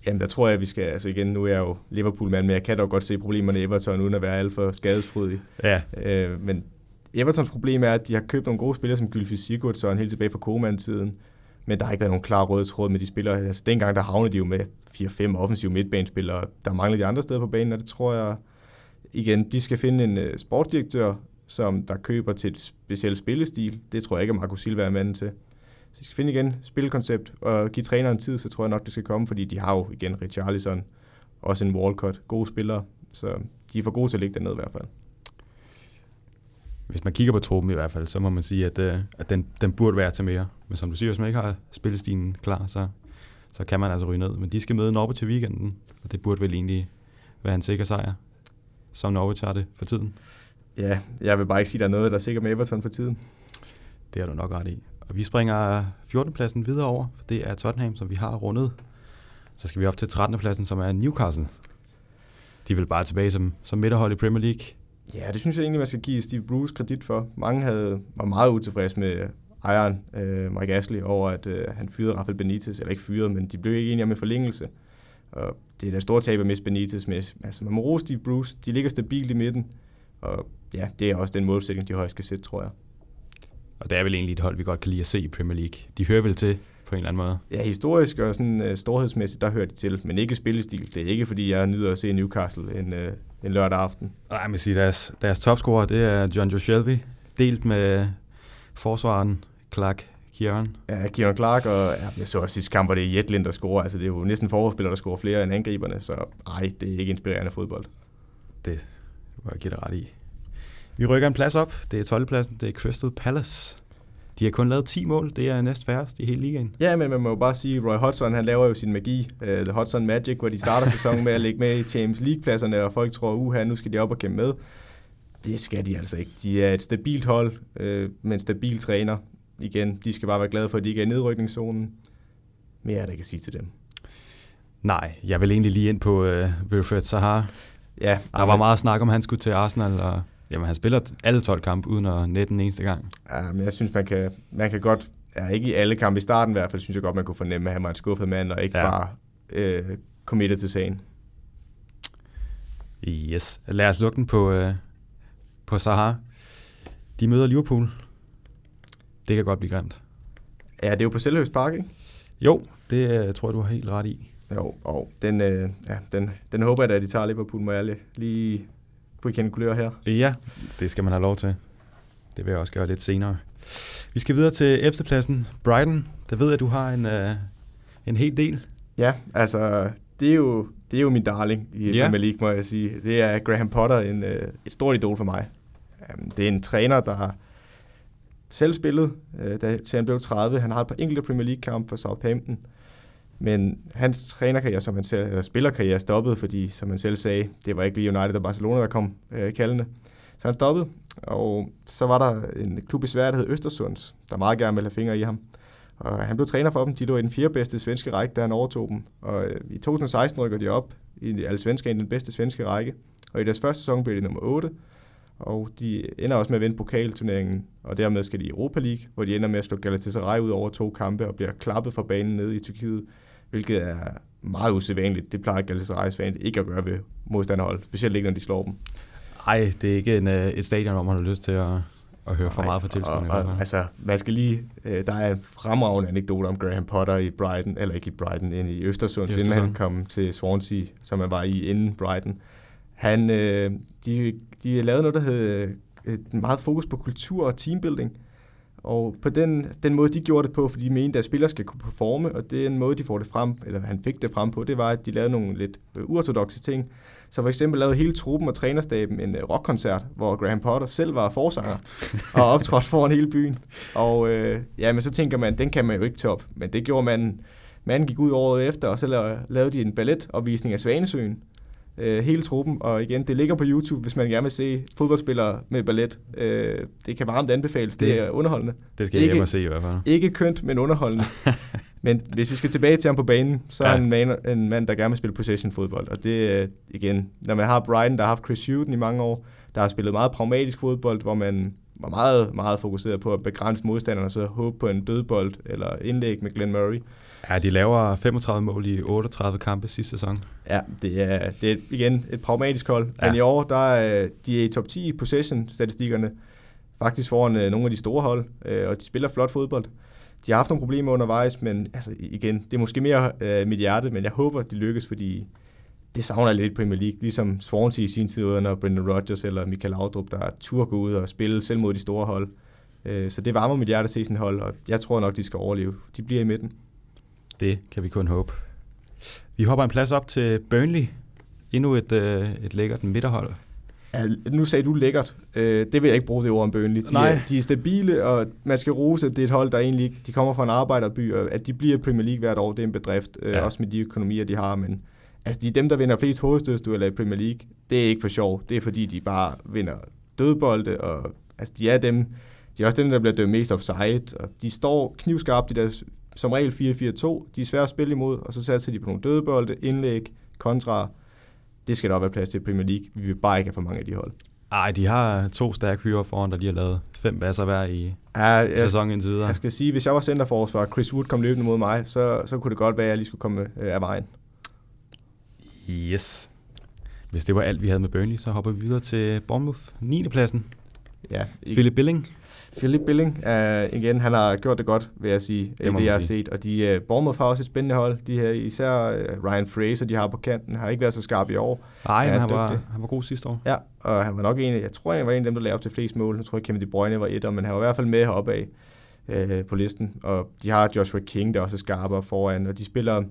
[SPEAKER 2] Jamen, der tror jeg, at vi skal, altså igen, nu er jeg jo Liverpool-mand, men jeg kan dog godt se problemerne i Everton, uden at være alt for skadesfrydig.
[SPEAKER 1] Ja.
[SPEAKER 2] Øh, men Evertons problem er, at de har købt nogle gode spillere som Gylfi Sigurdsson helt tilbage fra Koeman-tiden, men der har ikke været nogen klar rød tråd med de spillere. Altså, dengang der havnede de jo med 4-5 offensive midtbanespillere. Der mangler de andre steder på banen, og det tror jeg, igen, de skal finde en uh, sportsdirektør, som der køber til et specielt spillestil. Det tror jeg ikke, at Marco Silva er manden til. Så de skal finde igen spilkoncept og give træneren tid, så tror jeg nok, det skal komme, fordi de har jo igen Richarlison, også en Walcott, gode spillere, så de er for gode til at ligge dernede i hvert fald
[SPEAKER 1] hvis man kigger på truppen i hvert fald, så må man sige, at, øh, at den, den burde være til mere. Men som du siger, hvis man ikke har spillestilen klar, så, så kan man altså ryge ned. Men de skal møde Norwich til weekenden, og det burde vel egentlig være en sikker sejr, som Norwich har det for tiden.
[SPEAKER 2] Ja, jeg vil bare ikke sige, at der er noget, der er sikkert med Everton for tiden.
[SPEAKER 1] Det har du nok ret i. Og vi springer 14. pladsen videre over, for det er Tottenham, som vi har rundet. Så skal vi op til 13. pladsen, som er Newcastle. De vil bare tilbage som, som midterhold i Premier League.
[SPEAKER 2] Ja, det synes jeg egentlig, man skal give Steve Bruce kredit for. Mange havde, var meget utilfredse med ejeren, øh, Mike Ashley, over at øh, han fyrede Rafael Benitez, eller ikke fyrede, men de blev ikke enige om en forlængelse. Og det er da store tab at miste Benitez. Med, altså, man må rose Steve Bruce. De ligger stabilt i midten. Og ja, det er også den målsætning, de højst skal sætte, tror jeg.
[SPEAKER 1] Og det er vel egentlig et hold, vi godt kan lide at se i Premier League. De hører vel til på en eller anden måde.
[SPEAKER 2] Ja, historisk og sådan uh, storhedsmæssigt, der hører de til, men ikke spillestil. Det er ikke, fordi jeg nyder at se Newcastle en, uh, en lørdag aften.
[SPEAKER 1] Nej, men sige, deres, deres topscorer, det er John Joe Shelby, delt med forsvaren Clark Kieran.
[SPEAKER 2] Ja, Kieran Clark, og ja, jeg så også sidste kamp, hvor det er Jetlind, der scorer. Altså, det er jo næsten forholdsspillere, der scorer flere end angriberne, så ej, det er ikke inspirerende fodbold.
[SPEAKER 1] Det må jeg give dig ret i. Vi rykker en plads op. Det er 12. pladsen. Det er Crystal Palace. De har kun lavet 10 mål. Det er næst færrest i hele ligaen.
[SPEAKER 2] Ja, men man må jo bare sige, at Roy Hodgson han laver jo sin magi. Uh, The Hodgson Magic, hvor de starter sæsonen med at ligge med i Champions League-pladserne, og folk tror, uha, nu skal de op og kæmpe med. Det skal de altså ikke. De er et stabilt hold uh, med en stabil træner. Igen, de skal bare være glade for, at de ikke er i nedrykningszonen. Mere er der ikke at sige til dem.
[SPEAKER 1] Nej, jeg vil egentlig lige ind på uh, Wilfred Sahar. Ja, der var meget snak om, han skulle til Arsenal, og Jamen, han spiller alle 12 kampe uden at nette den eneste gang.
[SPEAKER 2] Ja, men jeg synes, man kan, man kan godt, ja, ikke i alle kampe i starten i hvert fald, synes jeg godt, man kunne fornemme, at han var en skuffet mand, og ikke ja. bare øh, committed til sagen.
[SPEAKER 1] Yes. Lad os lukke den på, øh, på Sahar. De møder Liverpool. Det kan godt blive grimt.
[SPEAKER 2] Ja, det er jo på Selvhøst Park, ikke?
[SPEAKER 1] Jo, det øh, tror jeg, du har helt ret i.
[SPEAKER 2] Jo, og den, øh, ja, den, den håber jeg, at de tager Liverpool, må jeg lige på weekend kulør her.
[SPEAKER 1] Ja, det skal man have lov til. Det vil jeg også gøre lidt senere. Vi skal videre til efterpladsen. Brighton, der ved jeg, at du har en, uh, en hel del.
[SPEAKER 2] Ja, altså, det er jo, det er jo min darling i ja. Premier League, må jeg sige. Det er Graham Potter, en, uh, et stort idol for mig. Um, det er en træner, der har selv spillet, uh, da, til han blev 30. Han har et par enkelte Premier League-kampe for Southampton. Men hans trænerkarriere, som han selv, eller spillerkarriere, stoppede, fordi, som han selv sagde, det var ikke lige United og Barcelona, der kom øh, kaldende. Så han stoppede, og så var der en klub i Sverige, der hed Østersunds, der meget gerne ville have fingre i ham. Og han blev træner for dem. De lå i den fjerde bedste svenske række, da han overtog dem. Og øh, i 2016 rykker de op i alle svensker i den bedste svenske række. Og i deres første sæson blev de nummer 8. Og de ender også med at vinde pokalturneringen, og dermed skal de i Europa League, hvor de ender med at slå Galatasaray ud over to kampe og bliver klappet fra banen ned i Tyrkiet hvilket er meget usædvanligt. Det plejer Galatasaray's fan ikke at gøre ved modstanderhold, specielt ikke når de slår dem.
[SPEAKER 1] Nej, det er ikke en, øh, et stadion, hvor man har lyst til at, at høre for meget fra tilskuerne.
[SPEAKER 2] Altså, man skal lige, øh, der er en fremragende anekdote om Graham Potter i Brighton, eller ikke i Brighton, ind i Østersund, Østersund. inden han kom til Swansea, som han var i inden Brighton. Han, øh, de, de lavede noget, der hed et meget fokus på kultur og teambuilding. Og på den, den måde, de gjorde det på, fordi de mente, at spillere skal kunne performe, og den måde, de får det frem, eller han fik det frem på, det var, at de lavede nogle lidt øh, uortodoxe ting. Så for eksempel lavede hele truppen og trænerstaben en øh, rockkoncert, hvor Graham Potter selv var forsanger og optrådte foran hele byen. Og øh, ja, men så tænker man, den kan man jo ikke top. Men det gjorde man. Manden gik ud året efter, og så lavede de en balletopvisning af Svanesøen, øh, hele truppen. Og igen, det ligger på YouTube, hvis man gerne vil se fodboldspillere med ballet. Øh, det kan varmt anbefales. Det, det er underholdende.
[SPEAKER 1] Det skal jeg ikke, hjem og se i hvert fald.
[SPEAKER 2] Ikke kønt, men underholdende. men hvis vi skal tilbage til ham på banen, så ja. er han en, man, en mand, der gerne vil spille possession-fodbold. Og det er igen, når man har Brighton, der har haft Chris Hughton i mange år, der har spillet meget pragmatisk fodbold, hvor man var meget, meget fokuseret på at begrænse modstanderne, og så håbe på en dødbold eller indlæg med Glenn Murray.
[SPEAKER 1] Ja, de laver 35 mål i 38 kampe sidste sæson.
[SPEAKER 2] Ja, det er, det er igen et pragmatisk hold. Ja. Men i år, der er de er i top 10 i possession-statistikkerne. Faktisk foran øh, nogle af de store hold, øh, og de spiller flot fodbold. De har haft nogle problemer undervejs, men altså, igen, det er måske mere øh, mit hjerte, men jeg håber, de lykkes, fordi det savner lidt Premier League, ligesom Swansea i sin tid, når Brendan Rodgers eller Michael Laudrup, der tur gå ud og spille selv mod de store hold. Øh, så det varmer mit hjerte at se sådan hold, og jeg tror nok, de skal overleve. De bliver i midten.
[SPEAKER 1] Det kan vi kun håbe. Vi hopper en plads op til Burnley. Endnu et, øh, et lækkert midterhold.
[SPEAKER 2] Ja, nu sagde du lækkert. Øh, det vil jeg ikke bruge det ord om Burnley. De, Nej. Er, de er stabile, og man skal rose, at det er et hold, der egentlig ikke... De kommer fra en arbejderby, og at de bliver Premier League hvert år, det er en bedrift. Øh, ja. Også med de økonomier, de har. Men altså, de er dem, der vinder flest hovedstødstueller i Premier League. Det er ikke for sjov. Det er fordi, de bare vinder dødbolde, og altså, de er dem... De er også dem, der bliver dømt mest offside, og de står knivskarpt i deres som regel 4-4-2. De er svære at spille imod, og så satser de på nogle dødebolde, indlæg, kontra. Det skal der også være plads til i Premier League. Vi vil bare ikke have for mange af de hold.
[SPEAKER 1] Ej, de har to stærke fyre foran, der de har lavet fem basser hver i ja, jeg, sæsonen indtil videre.
[SPEAKER 2] Jeg skal sige, hvis jeg var centerforsvar, og Chris Wood kom løbende mod mig, så, så kunne det godt være, at jeg lige skulle komme øh, af vejen.
[SPEAKER 1] Yes. Hvis det var alt, vi havde med Burnley, så hopper vi videre til Bournemouth 9. pladsen.
[SPEAKER 2] Ja,
[SPEAKER 1] Philip Billing.
[SPEAKER 2] Philip Billing, uh, igen, han har gjort det godt, vil jeg sige, det, det jeg har sige. set. Og de, uh, Bournemouth har også et spændende hold. De her, især uh, Ryan Fraser, de har på kanten, har ikke været så skarp i år.
[SPEAKER 1] Nej, men han var, han var god sidste år.
[SPEAKER 2] Ja, og han var nok en, jeg tror, han var en af dem, der lavede op til flest mål. Jeg tror, Kevin De Bruyne var et, men han var i hvert fald med heroppe af uh, på listen. Og de har Joshua King, der også er skarpere foran, og de spiller...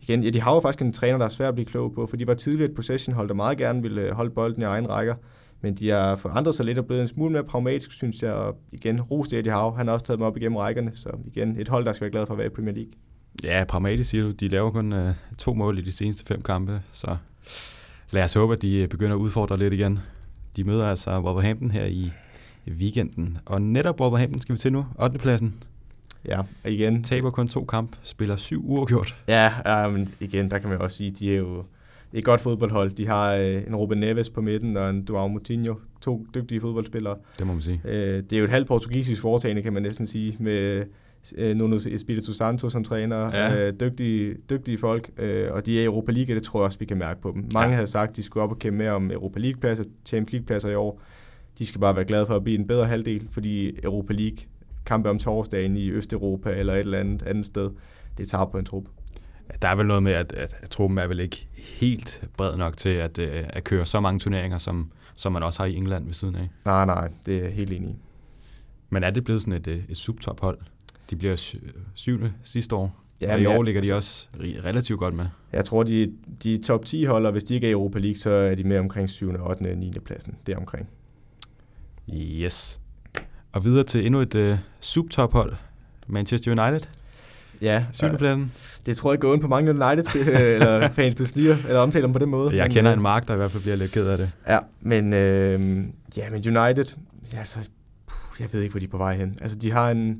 [SPEAKER 2] Igen, ja, de har jo faktisk en træner, der er svær at blive klog på, for de var tidligere et possession-hold, der meget gerne ville holde bolden i egen rækker. Men de har forandret sig lidt og blevet en smule mere pragmatisk, synes jeg. Og igen, Ros Eddie Howe, han har også taget dem op igennem rækkerne. Så igen, et hold, der skal være glad for at være i Premier League.
[SPEAKER 1] Ja, pragmatisk siger du. De laver kun uh, to mål i de seneste fem kampe, så lad os håbe, at de øh, begynder at udfordre lidt igen. De møder altså Wolverhampton her i weekenden. Og netop Wolverhampton skal vi til nu. 8. pladsen.
[SPEAKER 2] Ja, igen.
[SPEAKER 1] Taber kun to kamp, spiller syv uafgjort.
[SPEAKER 2] Ja, ja, men igen, der kan man også sige, de er jo et godt fodboldhold. De har øh, en Ruben Neves på midten og en Joao Moutinho, to dygtige fodboldspillere.
[SPEAKER 1] Det må man sige.
[SPEAKER 2] Øh, det er jo et halvt portugisisk foretagende, kan man næsten sige, med øh, Nuno Espirito Santo som træner. Ja. Øh, dygtige, dygtige folk, øh, og de er i Europa League, det tror jeg også, vi kan mærke på dem. Mange ja. havde sagt, at de skulle op og kæmpe mere om Europa League-pladser, Champions League-pladser i år. De skal bare være glade for at blive en bedre halvdel, fordi Europa League, kampe om torsdagen i Østeuropa eller et eller andet andet sted, det tager på en trup
[SPEAKER 1] der er vel noget med, at, at, at truppen er vel ikke helt bred nok til at, øh, at køre så mange turneringer, som, som man også har i England ved siden af.
[SPEAKER 2] Nej, nej, det er helt enig
[SPEAKER 1] Men er det blevet sådan et, øh, et subtop-hold? De bliver syvende sidste år, ja, og i år ligger de altså, også relativt godt med.
[SPEAKER 2] Jeg tror, de, de top 10 holder, hvis de ikke er i Europa League, så er de med omkring 7., 8., 9. pladsen. Det er omkring.
[SPEAKER 1] Yes. Og videre til endnu et uh, subtop-hold, Manchester United.
[SPEAKER 2] Ja.
[SPEAKER 1] Syvendepladsen.
[SPEAKER 2] Øh, det tror jeg går ind på mange United eller fans, du sniger, eller omtaler dem på den måde.
[SPEAKER 1] Jeg men, kender øh, en mark, der i hvert fald bliver lidt ked af det.
[SPEAKER 2] Ja, men, øh, ja, men United, ja, så, puh, jeg ved ikke, hvor de er på vej hen. Altså, de har en,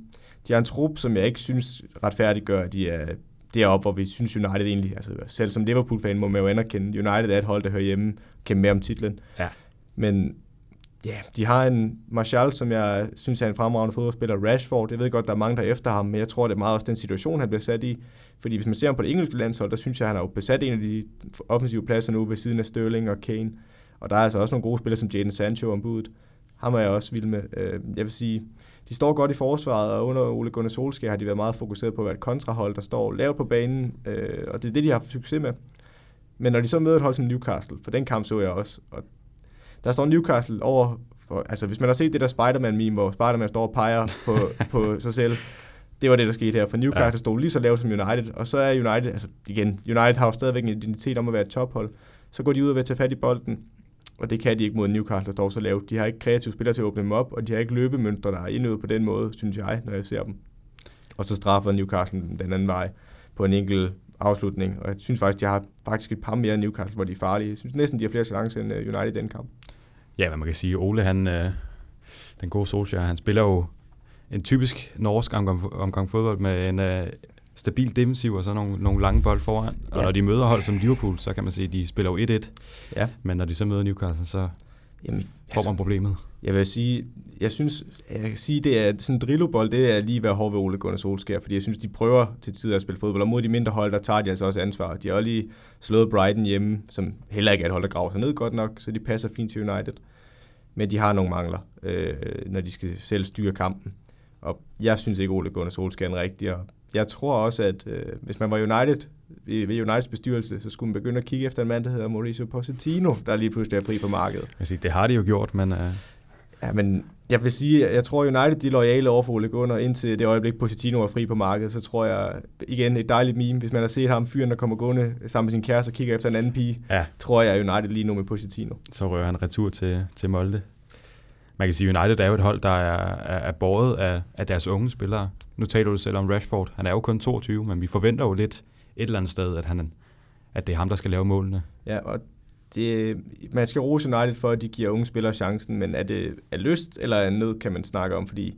[SPEAKER 2] de har en trup, som jeg ikke synes retfærdiggør, at de er deroppe, hvor vi synes United egentlig, altså selv som Liverpool-fan må man jo anerkende, United er et hold, der hører hjemme, kæmpe med om titlen.
[SPEAKER 1] Ja.
[SPEAKER 2] Men Ja, yeah, de har en Martial, som jeg synes er en fremragende fodboldspiller, Rashford. Jeg ved godt, der er mange, der er efter ham, men jeg tror, det er meget også den situation, han bliver sat i. Fordi hvis man ser ham på det engelske landshold, der synes jeg, han har jo besat en af de offensive pladser nu ved siden af Sterling og Kane. Og der er altså også nogle gode spillere som Jadon Sancho ombudet. Ham er jeg også vild med. Øh, jeg vil sige, de står godt i forsvaret, og under Ole Gunnar Solskjaer har de været meget fokuseret på at være et kontrahold, der står lavt på banen, øh, og det er det, de har haft succes med. Men når de så møder et hold som Newcastle, for den kamp så jeg også, og der står Newcastle over, for, altså hvis man har set det der Spider-Man-meme, hvor Spider-Man står og peger på, på sig selv, det var det, der skete her, for Newcastle ja. stod lige så lavt som United, og så er United, altså igen, United har jo stadigvæk en identitet om at være et tophold, så går de ud og vil tage fat i bolden, og det kan de ikke mod Newcastle, der står så lavt. De har ikke kreative spillere til at åbne dem op, og de har ikke løbemønstre, der er indøvet på den måde, synes jeg, når jeg ser dem. Og så straffer Newcastle den anden vej på en enkelt afslutning, og jeg synes faktisk, de har faktisk et par mere Newcastle, hvor de er farlige. Jeg synes næsten, de har flere chancer end øh, United i den kamp.
[SPEAKER 1] Ja, hvad man kan sige, Ole, han, øh, den gode Solskjaer, han spiller jo en typisk norsk omgang, omgang fodbold med en øh, stabil defensiv og så nogle, nogle lange bold foran. Og ja. når de møder hold som Liverpool, så kan man sige, at de spiller jo 1-1.
[SPEAKER 2] Ja.
[SPEAKER 1] Men når de så møder Newcastle, så Jamen, får man altså, problemet.
[SPEAKER 2] Jeg vil sige, jeg synes, jeg kan sige, det er sådan en drillobold, det er lige ved hård ved Ole Gunnar Solskjaer, fordi jeg synes, de prøver til tider at spille fodbold, og mod de mindre hold, der tager de altså også ansvar. De har lige slået Brighton hjemme, som heller ikke er et hold, der graver sig ned godt nok, så de passer fint til United men de har nogle mangler, øh, når de skal selv styre kampen. Og jeg synes ikke, Ole Gunnar Solskjaer er rigtig, og jeg tror også, at øh, hvis man var United, ved Uniteds bestyrelse, så skulle man begynde at kigge efter en mand, der hedder Mauricio Pochettino, der lige pludselig er fri på markedet.
[SPEAKER 1] Jeg siger, det har de jo gjort, men... Uh...
[SPEAKER 2] Ja, men jeg vil sige, jeg tror, United de er lojale over for Ole Gunnar, indtil det øjeblik, Pochettino er fri på markedet, så tror jeg, igen et dejligt meme, hvis man har set ham fyren, der kommer gående sammen med sin kæreste og kigger efter en anden pige,
[SPEAKER 1] ja.
[SPEAKER 2] tror jeg, United lige nu med Pochettino.
[SPEAKER 1] Så rører han retur til, til Molde. Man kan sige, United er jo et hold, der er, er, er båret af, af deres unge spillere. Nu taler du selv om Rashford. Han er jo kun 22, men vi forventer jo lidt et eller andet sted, at, han, at det er ham, der skal lave målene.
[SPEAKER 2] Ja, og det, man skal rose United for, at de giver unge spillere chancen, men er det er lyst eller er nød, kan man snakke om, fordi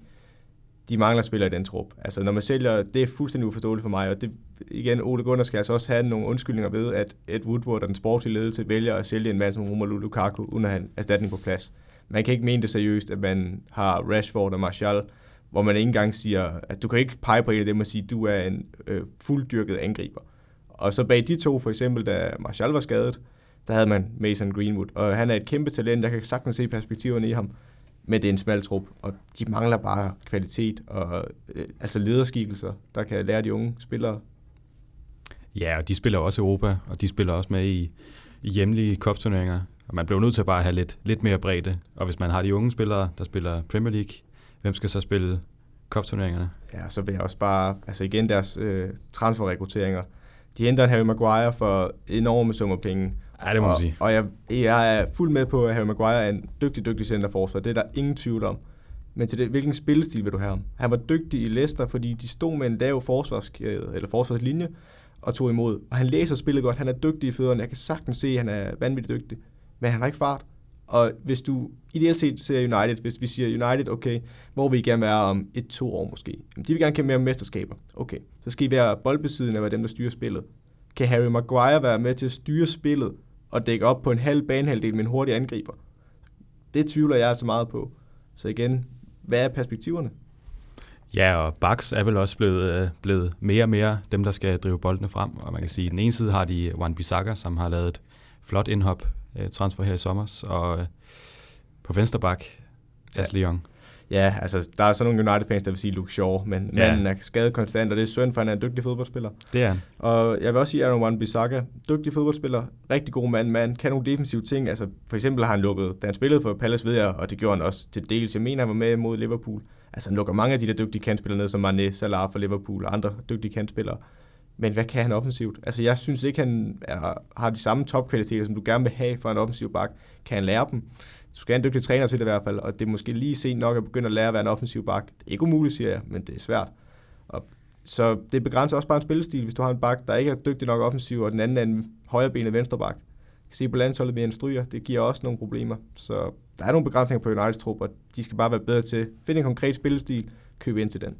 [SPEAKER 2] de mangler spillere i den trup. Altså, når man sælger, det er fuldstændig uforståeligt for mig, og det, igen, Ole Gunnar skal altså også have nogle undskyldninger ved, at Ed Woodward og den sportslige ledelse vælger at sælge en mand som Romelu Lukaku, uden at have erstatning på plads. Man kan ikke mene det seriøst, at man har Rashford og Martial, hvor man ikke engang siger, at du kan ikke pege på en af dem og sige, at du er en øh, fulddyrket angriber og så bag de to, for eksempel, da Martial var skadet, der havde man Mason Greenwood. Og han er et kæmpe talent, jeg kan sagtens se perspektiverne i ham. Men det er en smal trup, og de mangler bare kvalitet og øh, altså lederskikkelser, der kan lære de unge spillere.
[SPEAKER 1] Ja, og de spiller også Europa, og de spiller også med i, i hjemlige kopturneringer. Og man bliver nødt til at bare have lidt, lidt mere bredde. Og hvis man har de unge spillere, der spiller Premier League, hvem skal så spille kopturneringerne?
[SPEAKER 2] Ja, så vil jeg også bare, altså igen deres øh, transferrekrutteringer. De henter en Harry Maguire for enorme summer penge.
[SPEAKER 1] Ja, det må
[SPEAKER 2] og,
[SPEAKER 1] man sige.
[SPEAKER 2] Og jeg, jeg er fuld med på, at Harry Maguire er en dygtig, dygtig centerforsvar. Det er der ingen tvivl om. Men til det, hvilken spillestil vil du have ham? Han var dygtig i Leicester, fordi de stod med en lav forsvarskæde, eller forsvarslinje, og tog imod. Og han læser spillet godt. Han er dygtig i fødderne. Jeg kan sagtens se, at han er vanvittigt dygtig. Men han har ikke fart. Og hvis du ideelt set ser United, hvis vi siger United, okay, hvor vil I gerne være om et-to år måske? Jamen, de vil gerne kæmpe mere om mesterskaber. Okay, så skal I være boldbesiddende og være dem, der styrer spillet. Kan Harry Maguire være med til at styre spillet og dække op på en halv banehalvdel med en hurtig angriber? Det tvivler jeg altså meget på. Så igen, hvad er perspektiverne?
[SPEAKER 1] Ja, og Bucks er vel også blevet, øh, blevet mere og mere dem, der skal drive boldene frem. Og man kan sige, at den ene side har de Juan Bissaka, som har lavet et flot indhop øh, transfer her i sommer, og øh, på venstre bak, Ashley Young.
[SPEAKER 2] Ja, altså der er så nogle United-fans, der vil sige Luke Shaw, men ja. manden er skadet konstant, og det er synd, for han er en dygtig fodboldspiller.
[SPEAKER 1] Det er han.
[SPEAKER 2] Og jeg vil også sige, Aaron Wan-Bissaka, dygtig fodboldspiller, rigtig god mand, mand, kan nogle defensive ting. Altså for eksempel har han lukket, da han spillede for Palace, ved jeg, og det gjorde han også til dels. Jeg mener, han var med mod Liverpool. Altså han lukker mange af de der dygtige kantspillere ned, som Mané, Salah for Liverpool og andre dygtige kantspillere. Men hvad kan han offensivt? Altså jeg synes ikke, han er, har de samme topkvaliteter, som du gerne vil have for en offensiv bak. Kan han lære dem? Du skal have en dygtig træner til det i hvert fald, og det er måske lige sent nok at begynde at lære at være en offensiv bak. Det er ikke umuligt, siger jeg, men det er svært. Og så det begrænser også bare en spillestil, hvis du har en bak, der ikke er dygtig nok offensiv, og den anden er en højrebenet venstre bak. kan se på landsholdet med en stryger, det giver også nogle problemer. Så der er nogle begrænsninger på Uniteds trup, og de skal bare være bedre til at finde en konkret spillestil, købe ind til den.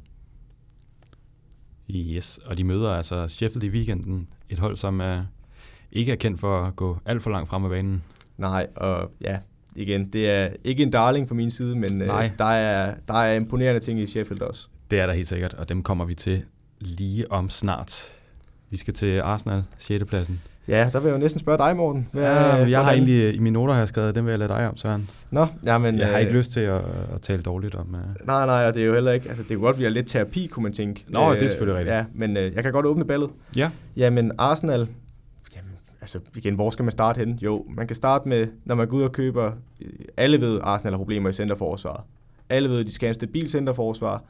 [SPEAKER 1] Yes, og de møder altså Sheffield i weekenden, et hold, som er, ikke er kendt for at gå alt for langt frem af banen.
[SPEAKER 2] Nej, og ja, igen, det er ikke en darling fra min side, men øh, Nej. der, er, der er imponerende ting i Sheffield også.
[SPEAKER 1] Det er der helt sikkert, og dem kommer vi til lige om snart. Vi skal til Arsenal, 6. pladsen.
[SPEAKER 2] Ja, der vil jeg jo næsten spørge dig, Morten.
[SPEAKER 1] Hvad, ja, jeg hvordan? har egentlig i mine noter har jeg skrevet, den vil jeg lade dig om, Søren.
[SPEAKER 2] Nå, ja, men,
[SPEAKER 1] jeg har ikke øh, lyst til at, at tale dårligt om...
[SPEAKER 2] Uh... Nej, nej, og det er jo heller ikke... Altså, det er godt, vi har lidt terapi, kunne man tænke.
[SPEAKER 1] Nå, øh, det er selvfølgelig rigtigt.
[SPEAKER 2] Ja, men øh, jeg kan godt åbne ballet.
[SPEAKER 1] Ja.
[SPEAKER 2] Jamen, Arsenal... Jamen, altså, igen, hvor skal man starte hen? Jo, man kan starte med, når man går ud og køber... Alle ved, Arsenal har problemer i centerforsvaret. Alle ved, at de skal have en stabil centerforsvar.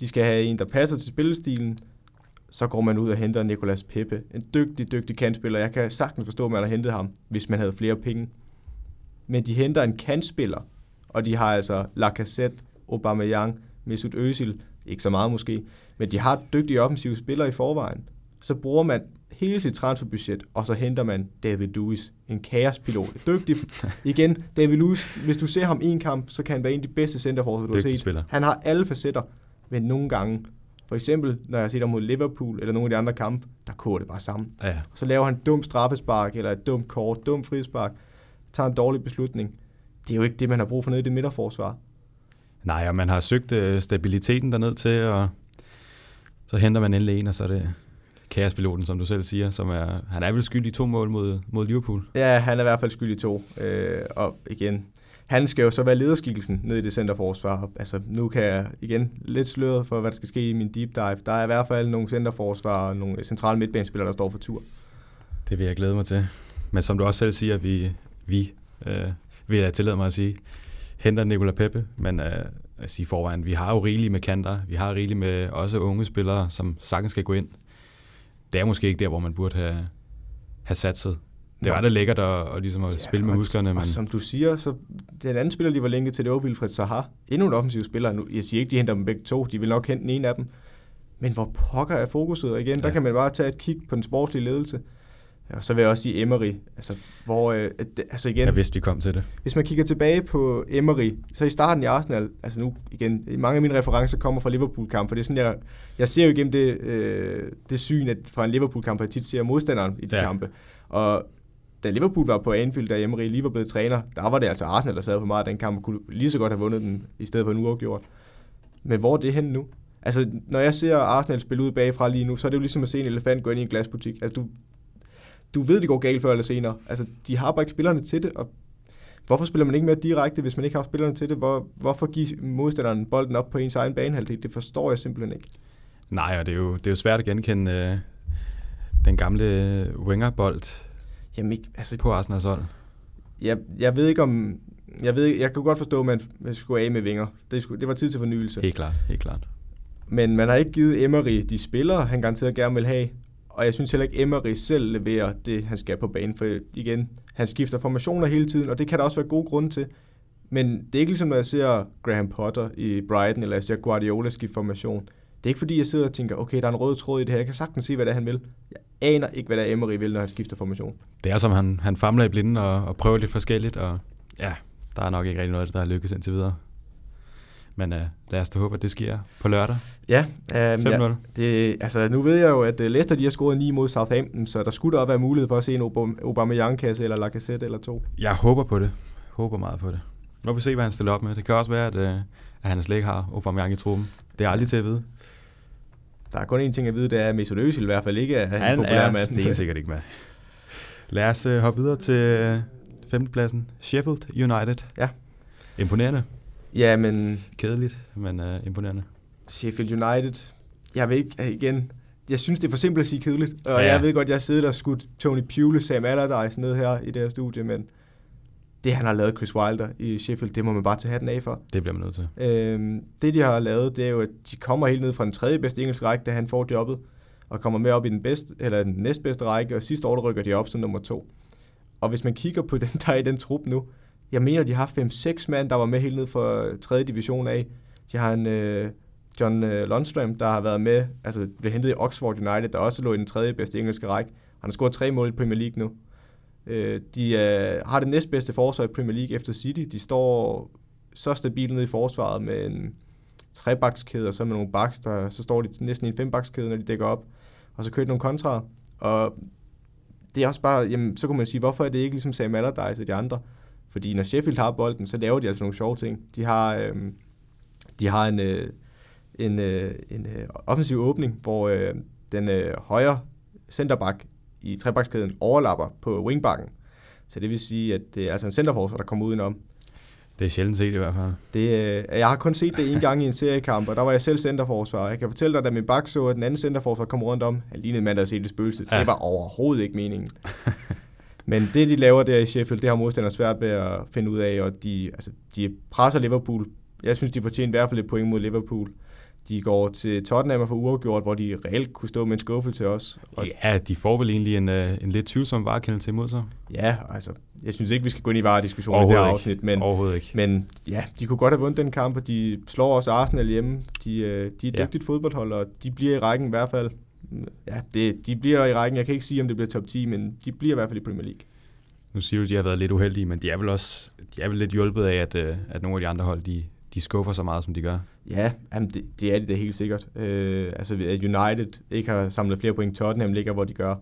[SPEAKER 2] De skal have en, der passer til spillestilen så går man ud og henter Nicolas Pepe. En dygtig, dygtig kantspiller. Jeg kan sagtens forstå, at man har hentet ham, hvis man havde flere penge. Men de henter en kantspiller, og de har altså Lacazette, Aubameyang, Mesut Özil, ikke så meget måske, men de har dygtige offensive spillere i forvejen. Så bruger man hele sit transferbudget, og så henter man David Luiz, en kaospilot. Dygtig. Igen, David Luiz, hvis du ser ham i en kamp, så kan han være en af de bedste centerforsvar, du har set.
[SPEAKER 1] Spiller.
[SPEAKER 2] Han har alle facetter, men nogle gange for eksempel, når jeg har set ham mod Liverpool eller nogle af de andre kampe, der koger det bare sammen.
[SPEAKER 1] Ja.
[SPEAKER 2] Og så laver han dum straffespark eller et dumt kort, dum frispark, tager en dårlig beslutning. Det er jo ikke det, man har brug for nede i det midterforsvar.
[SPEAKER 1] Nej, og man har søgt øh, stabiliteten derned til, og så henter man endelig en, og så er det kaospiloten, som du selv siger, som er, han er vel skyldig i to mål mod, mod Liverpool.
[SPEAKER 2] Ja, han er i hvert fald skyldig i to. Øh, og igen, han skal jo så være lederskikkelsen ned i det centerforsvar. Altså, nu kan jeg igen lidt sløret for, hvad der skal ske i min deep dive. Der er i hvert fald nogle centerforsvar og nogle centrale midtbanespillere, der står for tur.
[SPEAKER 1] Det vil jeg glæde mig til. Men som du også selv siger, vi, vi øh, vil jeg tillade mig at sige, henter Nicola Peppe, men øh, at sige forvejen, vi har jo rigeligt med kanter, vi har rigeligt med også unge spillere, som sagtens skal gå ind. Det er måske ikke der, hvor man burde have, have satset. Det var da lækkert at, at, ligesom at ja, spille med musklerne.
[SPEAKER 2] Men... og som du siger, så den anden spiller, de var længe til, det var Wilfred Zaha. Endnu en offensiv spiller. Nu, jeg siger ikke, de henter dem begge to. De vil nok hente den ene af dem. Men hvor pokker er fokuset? Og igen, ja. der kan man bare tage et kig på den sportslige ledelse. Ja, og så vil jeg også sige Emery. Altså, hvor, øh, altså igen,
[SPEAKER 1] jeg vidste, vi kom til det.
[SPEAKER 2] Hvis man kigger tilbage på Emery, så i starten i Arsenal, altså nu igen, mange af mine referencer kommer fra Liverpool-kamp, for det er sådan, jeg, jeg ser jo igennem det, øh, det syn at fra en Liverpool-kamp, at jeg tit ser modstanderen i de ja. kampe. Og da Liverpool var på Anfield, da Emery lige var blevet træner, der var det altså Arsenal, der sad på meget af den kamp, og kunne lige så godt have vundet den, i stedet for en uafgjort. Men hvor er det henne nu? Altså, når jeg ser Arsenal spille ud bagfra lige nu, så er det jo ligesom at se en elefant gå ind i en glasbutik. Altså, du, du ved, det går galt før eller senere. Altså, de har bare ikke spillerne til det, og hvorfor spiller man ikke mere direkte, hvis man ikke har spillerne til det? Hvor, hvorfor give modstanderen bolden op på ens egen banehalvdel? Det forstår jeg simpelthen ikke.
[SPEAKER 1] Nej, og det er jo, det er jo svært at genkende øh, den gamle øh, wingerbold
[SPEAKER 2] Jamen, ikke, altså,
[SPEAKER 1] på Arsenals hold.
[SPEAKER 2] jeg, jeg ved ikke om... Jeg, ved, jeg kan godt forstå, at man, skulle af med vinger. Det, skulle, det var tid til fornyelse.
[SPEAKER 1] Helt klart, helt klart.
[SPEAKER 2] Men man har ikke givet Emery de spillere, han garanteret gerne vil have. Og jeg synes heller ikke, Emery selv leverer det, han skal på banen. For igen, han skifter formationer hele tiden, og det kan der også være gode grunde til. Men det er ikke ligesom, når jeg ser Graham Potter i Brighton, eller jeg ser Guardiola skifte formation. Det er ikke fordi, jeg sidder og tænker, okay, der er en rød tråd i det her. Jeg kan sagtens se, hvad det er, han vil. Jeg aner ikke, hvad det er, Emery vil, når han skifter formation.
[SPEAKER 1] Det er som, han, han famler i blinden og, og prøver lidt forskelligt, og ja, der er nok ikke rigtig noget der har lykkes indtil videre. Men uh, lad os da håbe, at det sker på lørdag.
[SPEAKER 2] Ja,
[SPEAKER 1] 5-0.
[SPEAKER 2] ja det, altså, nu ved jeg jo, at uh, Leicester de har scoret 9 mod Southampton, så der skulle da også være mulighed for at se en Aubame- Aubameyang-kasse eller Lacazette eller to.
[SPEAKER 1] Jeg håber på det. Håber meget på det. Nu må vi se, hvad han stiller op med. Det kan også være, at, uh, at han slet ikke har Aubameyang i truppen. Det er aldrig til at vide.
[SPEAKER 2] Der er kun én ting at vide, det er, at Mesut Özil i hvert fald ikke er
[SPEAKER 1] Han
[SPEAKER 2] populær
[SPEAKER 1] er
[SPEAKER 2] mand.
[SPEAKER 1] stensikkert ikke med. Lad os uh, hoppe videre til uh, femtepladsen. Sheffield United.
[SPEAKER 2] Ja.
[SPEAKER 1] Imponerende.
[SPEAKER 2] Ja, men
[SPEAKER 1] Kedeligt, men uh, imponerende.
[SPEAKER 2] Sheffield United, jeg ved ikke, øh, igen, jeg synes, det er for simpelt at sige kedeligt. Og
[SPEAKER 1] Ja.
[SPEAKER 2] jeg ved godt, jeg sidder og skudt Tony Pule, Sam Allardyce ned her i det her studie, men det, han har lavet Chris Wilder i Sheffield, det må man bare tage hatten af for.
[SPEAKER 1] Det bliver man nødt til.
[SPEAKER 2] Øhm, det, de har lavet, det er jo, at de kommer helt ned fra den tredje bedste engelske række, da han får jobbet, og kommer med op i den, bedste, eller den næstbedste række, og sidste år der rykker de op som nummer to. Og hvis man kigger på den, der er i den trup nu, jeg mener, de har 5-6 mand, der var med helt ned fra tredje division af. De har en øh, John øh, Lundstrøm, der har været med, altså blev hentet i Oxford United, der også lå i den tredje bedste engelske række. Han har scoret tre mål i Premier League nu. Øh, de øh, har det næstbedste forsvar i Premier League efter City. De står så stabilt nede i forsvaret med en trebakskæde, og så med nogle baks, der, så står de næsten i en fembakskæde, når de dækker op. Og så kører de nogle kontraer. Og det er også bare, jamen, så kunne man sige, hvorfor er det ikke ligesom Sam Allardyce og de andre? Fordi når Sheffield har bolden, så laver de altså nogle sjove ting. De har, øh, de har en, øh, en, øh, en øh, offensiv åbning, hvor øh, den øh, højre centerback i trebakskæden overlapper på wingbacken. Så det vil sige, at det er altså en centerforsvar, der kommer udenom.
[SPEAKER 1] Det er sjældent set i hvert fald.
[SPEAKER 2] Det, øh, jeg har kun set det en gang i en seriekamp, og der var jeg selv centerforsvar. Jeg kan fortælle dig, at da min bak så, at den anden centerforsvar kom rundt om, han lignede en mand, der set et spøgelse.
[SPEAKER 1] Ja.
[SPEAKER 2] Det var overhovedet ikke meningen. Men det, de laver der i Sheffield, det har modstanderne svært ved at finde ud af, og de, altså, de presser Liverpool. Jeg synes, de fortjener i hvert fald et point mod Liverpool. De går til Tottenham og får uafgjort, hvor de reelt kunne stå med en skuffelse også. Og
[SPEAKER 1] Ja, de får vel egentlig en, øh, en lidt tvivlsom varekendelse imod sig.
[SPEAKER 2] ja, altså, jeg synes ikke, vi skal gå ind i varediskussionen i det her afsnit, men
[SPEAKER 1] Overhovedet ikke.
[SPEAKER 2] Men ja, de kunne godt have vundet den kamp, og de slår også Arsenal hjemme. De, øh, de er et
[SPEAKER 1] Ja.
[SPEAKER 2] dygtigt fodboldhold, og de bliver i rækken i hvert fald. Ja, det, de bliver i rækken. Jeg kan ikke sige, om det bliver top 10, men de bliver i hvert fald i Premier League.
[SPEAKER 1] Nu siger du, at de har været lidt uheldige, men de er vel også de er vel lidt hjulpet af, at, øh, at nogle af de andre hold, de, de skuffer så meget, som de gør.
[SPEAKER 2] Ja, jamen det, det er de da helt sikkert. Øh, altså, at United ikke har samlet flere point, Tottenham ligger, hvor de gør.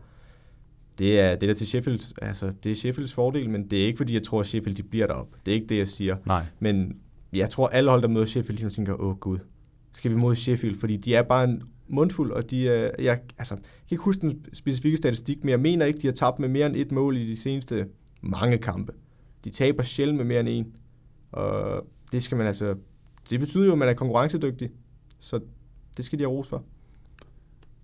[SPEAKER 2] Det er, det er der til Sheffield, altså, det er Sheffields fordel, men det er ikke, fordi jeg tror, at Sheffield de bliver derop. Det er ikke det, jeg siger.
[SPEAKER 1] Nej,
[SPEAKER 2] Men jeg tror, alle hold, der møder Sheffield, de tænker, åh gud, skal vi mod Sheffield? Fordi de er bare en mundfuld, og de er, jeg, altså, jeg kan ikke huske den specifikke statistik, men jeg mener ikke, de har tabt med mere end et mål i de seneste mange kampe. De taber sjældent med mere end en. Og det skal man altså, det betyder jo, at man er konkurrencedygtig. Så det skal de have ros for.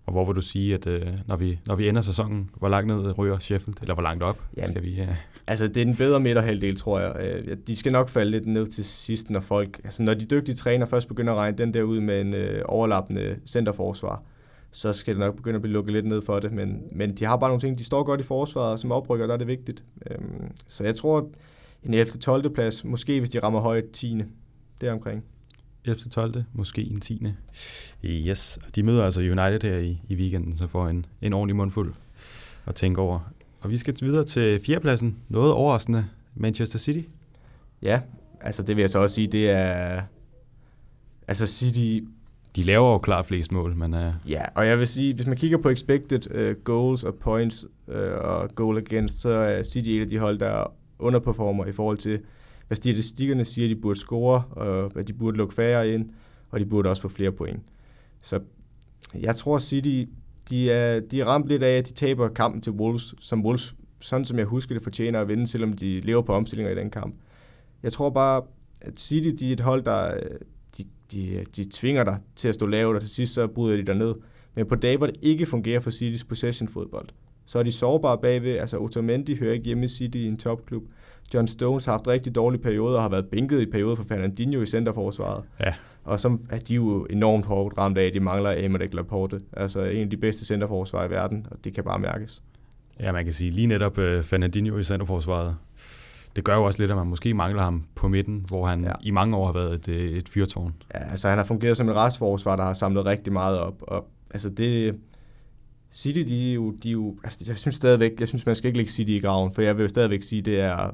[SPEAKER 1] og hvor vil du sige, at øh, når, vi, når vi ender sæsonen, hvor langt ned ryger Sheffield, eller hvor langt op
[SPEAKER 2] Jamen,
[SPEAKER 1] skal vi... Øh,
[SPEAKER 2] Altså, det er den bedre midterhalvdel, tror jeg. Øh, De skal nok falde lidt ned til sidst, når folk... Altså, når de dygtige træner først begynder at regne den der ud med en øh, overlappende centerforsvar, så skal det nok begynde at blive lukket lidt ned for det. Men, men de har bare nogle ting, de står godt i forsvaret, og som oprykker, der er det vigtigt. Øhm, så jeg tror, en 11. 12. plads, måske hvis de rammer højt 10. Deromkring.
[SPEAKER 1] 11. 12. Måske en 10. Yes, og de møder altså United her i, i weekenden, så får en, en ordentlig mundfuld at tænke over. Og vi skal videre til fjerdepladsen. Noget overraskende. Manchester City.
[SPEAKER 2] Ja, altså det vil jeg så også sige, det er... Altså City,
[SPEAKER 1] De laver jo klart flest mål, men øh,
[SPEAKER 2] Ja, og jeg vil sige, hvis man kigger på expected uh, goals og points uh, og goal against, så er City et af de hold, der underperformer i forhold til, hvad statistikkerne siger, de burde score, og at de burde lukke færre ind, og de burde også få flere point. Så jeg tror, City, De er, de er ramt lidt af, at de taber kampen til Wolves, som Wolves, sådan som jeg husker det, fortjener at vinde, selvom de lever på omstillinger i den kamp. Jeg tror bare, at City de er et hold, der de, de, de tvinger dig til at stå lavt, og til sidst så bryder de dig ned. Men på dage, hvor det ikke fungerer for Citys possession-fodbold, så er de sårbare bagved. Altså Otamendi hører ikke hjemme i City i en topklub. John Stones har haft rigtig dårlige perioder og har været bænket i perioder for Fernandinho i centerforsvaret.
[SPEAKER 1] Ja.
[SPEAKER 2] Og så er de jo enormt hårdt ramt af, at de mangler Emerick Laporte. Altså en af de bedste centerforsvarer i verden, og det kan bare mærkes.
[SPEAKER 1] Ja, man kan sige lige netop uh, Fernandinho i centerforsvaret. Det gør jo også lidt, at man måske mangler ham på midten, hvor han ja. i mange år har været et, øh, et fyrtårn.
[SPEAKER 2] Ja, altså han har fungeret som en restforsvar, der har samlet rigtig meget op. Og, altså det, City, de er jo, de er jo altså jeg synes stadigvæk, jeg synes man skal ikke lægge City i graven, for jeg vil stadigvæk sige, det er,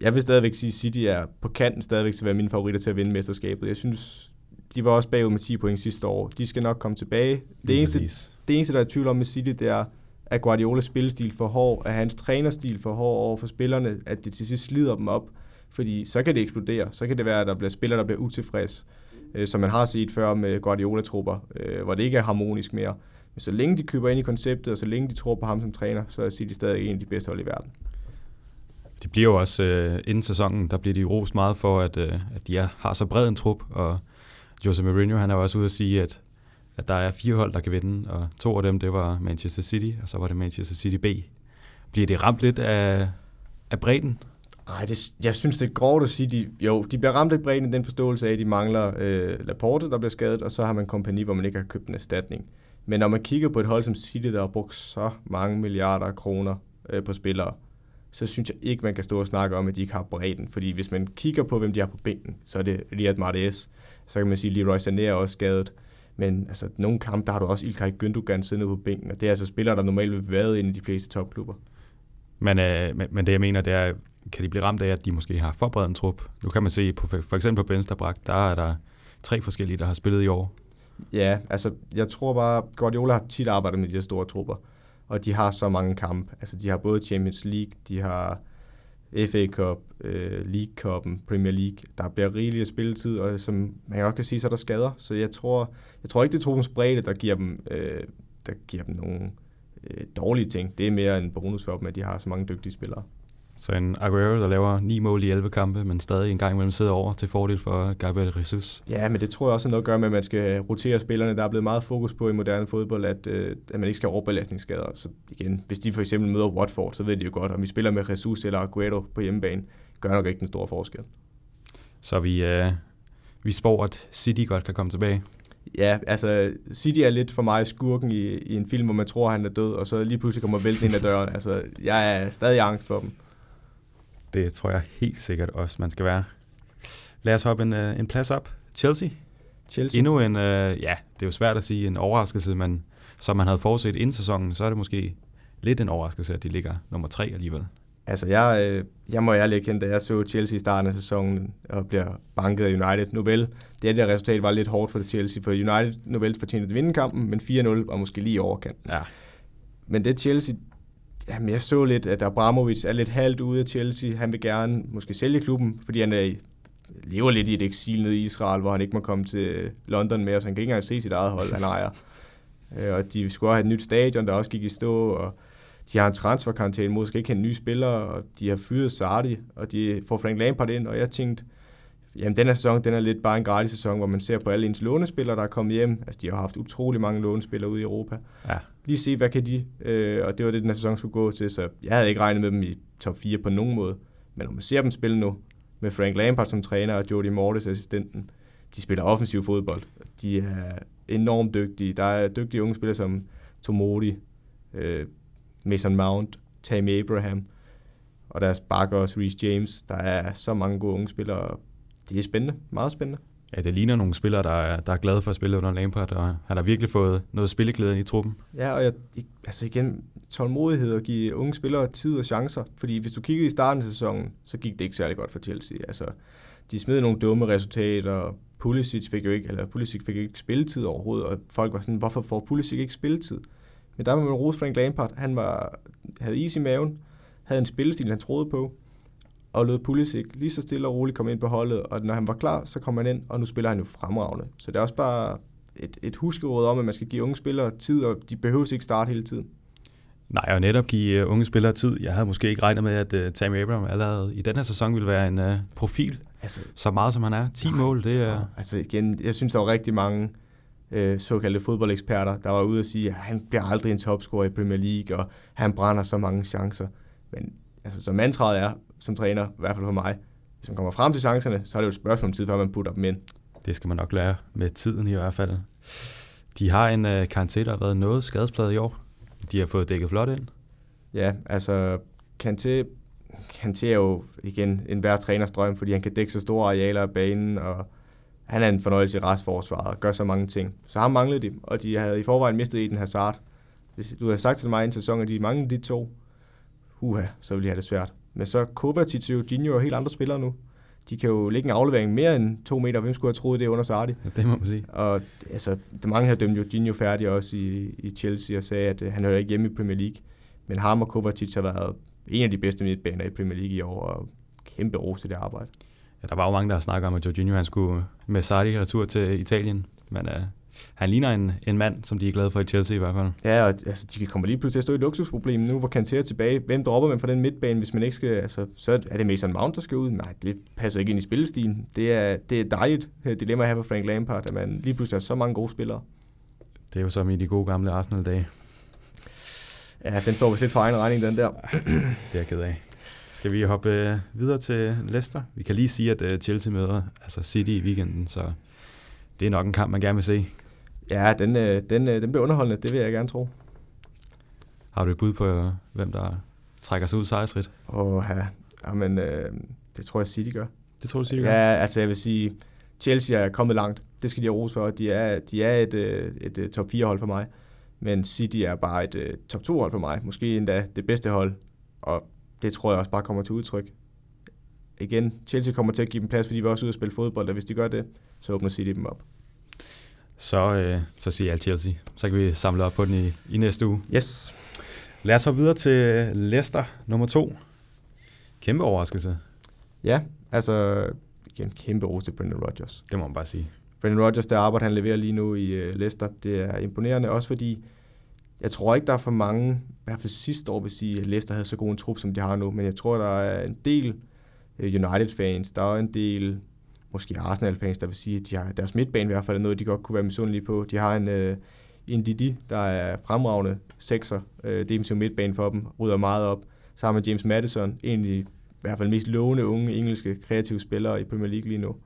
[SPEAKER 2] jeg vil stadigvæk sige, City er på kanten stadigvæk til at være mine favoritter til at vinde mesterskabet. Jeg synes, de var også bagud med 10 point sidste år. De skal nok komme tilbage. Det eneste, det eneste, der er tvivl om med City, det er, at Guardiolas spillestil for hård, at hans trænerstil for hård over for spillerne, at det til sidst slider dem op. Fordi så kan det eksplodere. Så kan det være, at der bliver spillere, der bliver utilfreds, øh, som man har set før med Guardiola-trupper, øh, hvor det ikke er harmonisk mere. Men så længe de køber ind i konceptet, og så længe de tror på ham som træner, så er City stadig en af de bedste hold i verden.
[SPEAKER 1] De bliver jo også, øh, inden sæsonen, der bliver de rost meget for, at, øh, at de er, har så bred en trup, og Jose Mourinho, han er jo også ude at sige, at, at der er fire hold, der kan vinde, og to af dem, det var Manchester City, og så var det Manchester City B. Bliver det ramt lidt af, af bredden?
[SPEAKER 2] Nej, det, jeg synes, det er grovt at sige, de, jo, de bliver ramt af bredden i den forståelse af, at de mangler øh, Laporte, der bliver skadet, og så har man kompani, hvor man ikke har købt en erstatning. Men når man kigger på et hold som City, der har brugt så mange milliarder kroner øh, på spillere, så synes jeg ikke, man kan stå og snakke om, at de ikke har bredden. Fordi hvis man kigger på, hvem de har på bænken, så er det Riyad Mahrez. Så kan man sige, at Leroy Sané er også skadet. Men altså, nogle kampe, der har du også Ilkay Gündogan siddende på bænken, og det er altså spillere, der normalt vil være inde i de fleste topklubber.
[SPEAKER 1] Men, øh, men, men det jeg mener, det er, kan de blive ramt af, at de måske har forberedt en trup? Nu kan man se, på, for eksempel på Bensterbrak, der er der tre forskellige, der har spillet i år.
[SPEAKER 2] Ja, altså jeg tror bare, Guardiola har tit arbejdet med de her store trupper, og de har så mange kampe. Altså de har både Champions League, de har FA Cup, øh, League Cup'en, Premier League. Der bliver rigeligt spilletid, og som man nok kan sige, så er der skader. Så jeg tror, jeg tror ikke, det er truppens bredde, der giver dem, øh, der giver dem nogle øh, dårlige ting. Det er mere en bonus for dem, at de har så mange dygtige spillere.
[SPEAKER 1] Så en Aguero, der laver ni mål i 11 kampe, men stadig en gang imellem sidder over til fordel for Gabriel Jesus.
[SPEAKER 2] Ja, men det tror jeg også er noget at gøre med, at man skal rotere spillerne. Der er blevet meget fokus på i moderne fodbold, at, øh, at man ikke skal have overbelastningsskader. Så igen, hvis de for eksempel møder Watford, så ved de jo godt, om vi spiller med Jesus eller Aguero på hjemmebane, gør nok ikke den store forskel.
[SPEAKER 1] Så vi, øh, vi spår, at City godt kan komme tilbage.
[SPEAKER 2] Ja, altså City er lidt for mig skurken i, i en film, hvor man tror, han er død, og så lige pludselig kommer vælten ind ad døren. Altså, jeg er stadig angst for dem.
[SPEAKER 1] Det tror jeg helt sikkert også, man skal være. Lad os hoppe en, uh, en plads op. Chelsea.
[SPEAKER 2] Chelsea.
[SPEAKER 1] Endnu en, uh, ja, det er jo svært at sige en overraskelse, men som man havde forudset inden sæsonen, så er det måske lidt en overraskelse, at de ligger nummer tre alligevel.
[SPEAKER 2] Altså, jeg, øh, jeg må ærligt erkende, da jeg så Chelsea i starten af sæsonen og bliver banket af United. Nu vel, det der resultat var lidt hårdt for Chelsea, for United nu vel fortjente at vinde kampen, men 4-0 var måske lige overkant.
[SPEAKER 1] Ja.
[SPEAKER 2] Men det Chelsea, Jamen, jeg så lidt, at Abramovic er lidt halvt ude af Chelsea. Han vil gerne måske sælge klubben, fordi han er, lever lidt i et eksil nede i Israel, hvor han ikke må komme til London mere, så han kan ikke engang se sit eget hold, han ejer. Øh, og de skulle have et nyt stadion, der også gik i stå, og de har en transferkarantæne, måske ikke en ny spiller, og de har fyret Sardi, og de får Frank Lampard ind, og jeg tænkte, jamen den her sæson, den er lidt bare en gratis sæson, hvor man ser på alle ens lånespillere, der er kommet hjem. Altså de har haft utrolig mange lånespillere ude i Europa.
[SPEAKER 1] Ja.
[SPEAKER 2] Lige se, hvad kan de, øh, og det var det, den her sæson skulle gå til, så jeg havde ikke regnet med dem i top 4 på nogen måde. Men når man ser dem spille nu, med Frank Lampard som træner og Jody Mortis assistenten, de spiller offensiv fodbold. De er enormt dygtige. Der er dygtige unge spillere som Tomodi, øh, Mason Mount, Tammy Abraham, og deres bakker også Reece James. Der er så mange gode unge spillere, det er spændende, meget spændende.
[SPEAKER 1] Ja, det ligner nogle spillere, der er, der er glade for at spille under Lampard, og han har virkelig fået noget spilleglæde i truppen.
[SPEAKER 2] Ja, og jeg, altså igen, tålmodighed og give unge spillere tid og chancer. Fordi hvis du kiggede i starten af sæsonen, så gik det ikke særlig godt for Chelsea. Altså, de smed nogle dumme resultater, Pulisic fik jo ikke, eller Pulisic fik jo ikke spilletid overhovedet, og folk var sådan, hvorfor får Pulisic ikke spilletid? Men der var man rose Frank Lampard, han var, havde is i maven, havde en spillestil, han troede på, og lod Pulisic lige så stille og roligt komme ind på holdet, og når han var klar, så kom han ind, og nu spiller han jo fremragende. Så det er også bare et, et huskeråd om, at man skal give unge spillere tid, og de behøver ikke starte hele tiden.
[SPEAKER 1] Nej, og netop give uh, unge spillere tid. Jeg havde måske ikke regnet med, at uh, Tammy Abraham allerede i den her sæson ville være en uh, profil, altså, så meget som han er. 10 nej, mål, det er... Uh...
[SPEAKER 2] Altså igen, jeg synes, der var rigtig mange uh, såkaldte fodboldeksperter, der var ude og sige, at han bliver aldrig en topscorer i Premier League, og han brænder så mange chancer. Men altså, som mantraet er, som træner, i hvert fald for mig, hvis man kommer frem til chancerne, så er det jo et spørgsmål om tid, før man putter dem ind.
[SPEAKER 1] Det skal man nok lære med tiden i hvert fald. De har en uh, Kanté, der har været noget skadespladet i år. De har fået dækket flot ind.
[SPEAKER 2] Ja, altså Kanté, Kanté er jo igen en hver træners drøm, fordi han kan dække så store arealer af banen, og han er en fornøjelse i restforsvaret og gør så mange ting. Så han manglede de, og de havde i forvejen mistet Eden Hazard. Hvis du havde sagt til mig i en sæson, at de manglede de to, uha, så ville de have det svært. Men så Kovacic og Eugenio er helt andre spillere nu. De kan jo lægge en aflevering mere end to meter. Hvem skulle have troet det under Sardi?
[SPEAKER 1] Ja, det må man sige.
[SPEAKER 2] Og altså, der mange har dømt Eugenio færdig også i, i Chelsea og sagde, at uh, han hører ikke hjemme i Premier League. Men ham og Kovacic har været en af de bedste midtbaner i Premier League i år, og kæmpe ros til det arbejde.
[SPEAKER 1] Ja, der var jo mange, der snakker om, at Jorginho han skulle med Sardi retur til Italien. Men uh, han ligner en, en mand, som de er glade for i Chelsea i hvert fald.
[SPEAKER 2] Ja, og altså, de kommer lige pludselig til at stå i et luksusproblem nu, hvor Kanté er tilbage. Hvem dropper man fra den midtbane, hvis man ikke skal... Altså, så er det Mason Mount, der skal ud. Nej, det passer ikke ind i spillestilen. Det er, det er dejligt dilemma her for Frank Lampard, at man lige pludselig har så mange gode spillere.
[SPEAKER 1] Det er jo som i de gode gamle Arsenal-dage.
[SPEAKER 2] Ja, den står vist lidt for egen regning, den der.
[SPEAKER 1] det er jeg ked af. Skal vi hoppe øh, videre til Leicester? Vi kan lige sige, at øh, Chelsea møder altså City i weekenden, så det er nok en kamp, man gerne vil se.
[SPEAKER 2] Ja, den, øh, den, øh, den bliver underholdende, det vil jeg gerne tro.
[SPEAKER 1] Har du et bud på, øh, hvem der trækker sig ud sejrsrigt?
[SPEAKER 2] Åh, ja. Jamen, øh, det tror jeg City gør.
[SPEAKER 1] Det tror du City gør?
[SPEAKER 2] Ja, altså jeg vil sige, Chelsea er kommet langt. Det skal de have ros for. De er, de er et, et, et top 4 hold for mig. Men City er bare et, et top 2 hold for mig. Måske endda det bedste hold. Og det tror jeg også bare kommer til udtryk. Igen, Chelsea kommer til at give dem plads, fordi vi er også ude at spille fodbold, og hvis de gør det, så åbner City dem op
[SPEAKER 1] så, øh, så siger jeg Chelsea. Så kan vi samle op på den i, i næste uge.
[SPEAKER 2] Yes.
[SPEAKER 1] Lad os hoppe videre til Leicester nummer to. Kæmpe overraskelse.
[SPEAKER 2] Ja, altså igen, kæmpe ros til Brendan Rodgers.
[SPEAKER 1] Det må man bare sige.
[SPEAKER 2] Brendan Rodgers, det arbejde, han leverer lige nu i uh, Leicester, det er imponerende, også fordi jeg tror ikke, der er for mange, i hvert fald sidste år vil sige, at Leicester havde så god en trup, som de har nu, men jeg tror, der er en del øh, United-fans, der er en del måske Arsenal-fans, der vil sige, at de har, deres midtbane i hvert fald er noget, de godt kunne være misundelige på. De har en, øh, en Didi, der er fremragende sekser, uh, defensiv midtbane for dem, rydder meget op, sammen med James Madison, en af de i hvert fald mest lovende unge engelske kreative spillere i Premier League lige nu.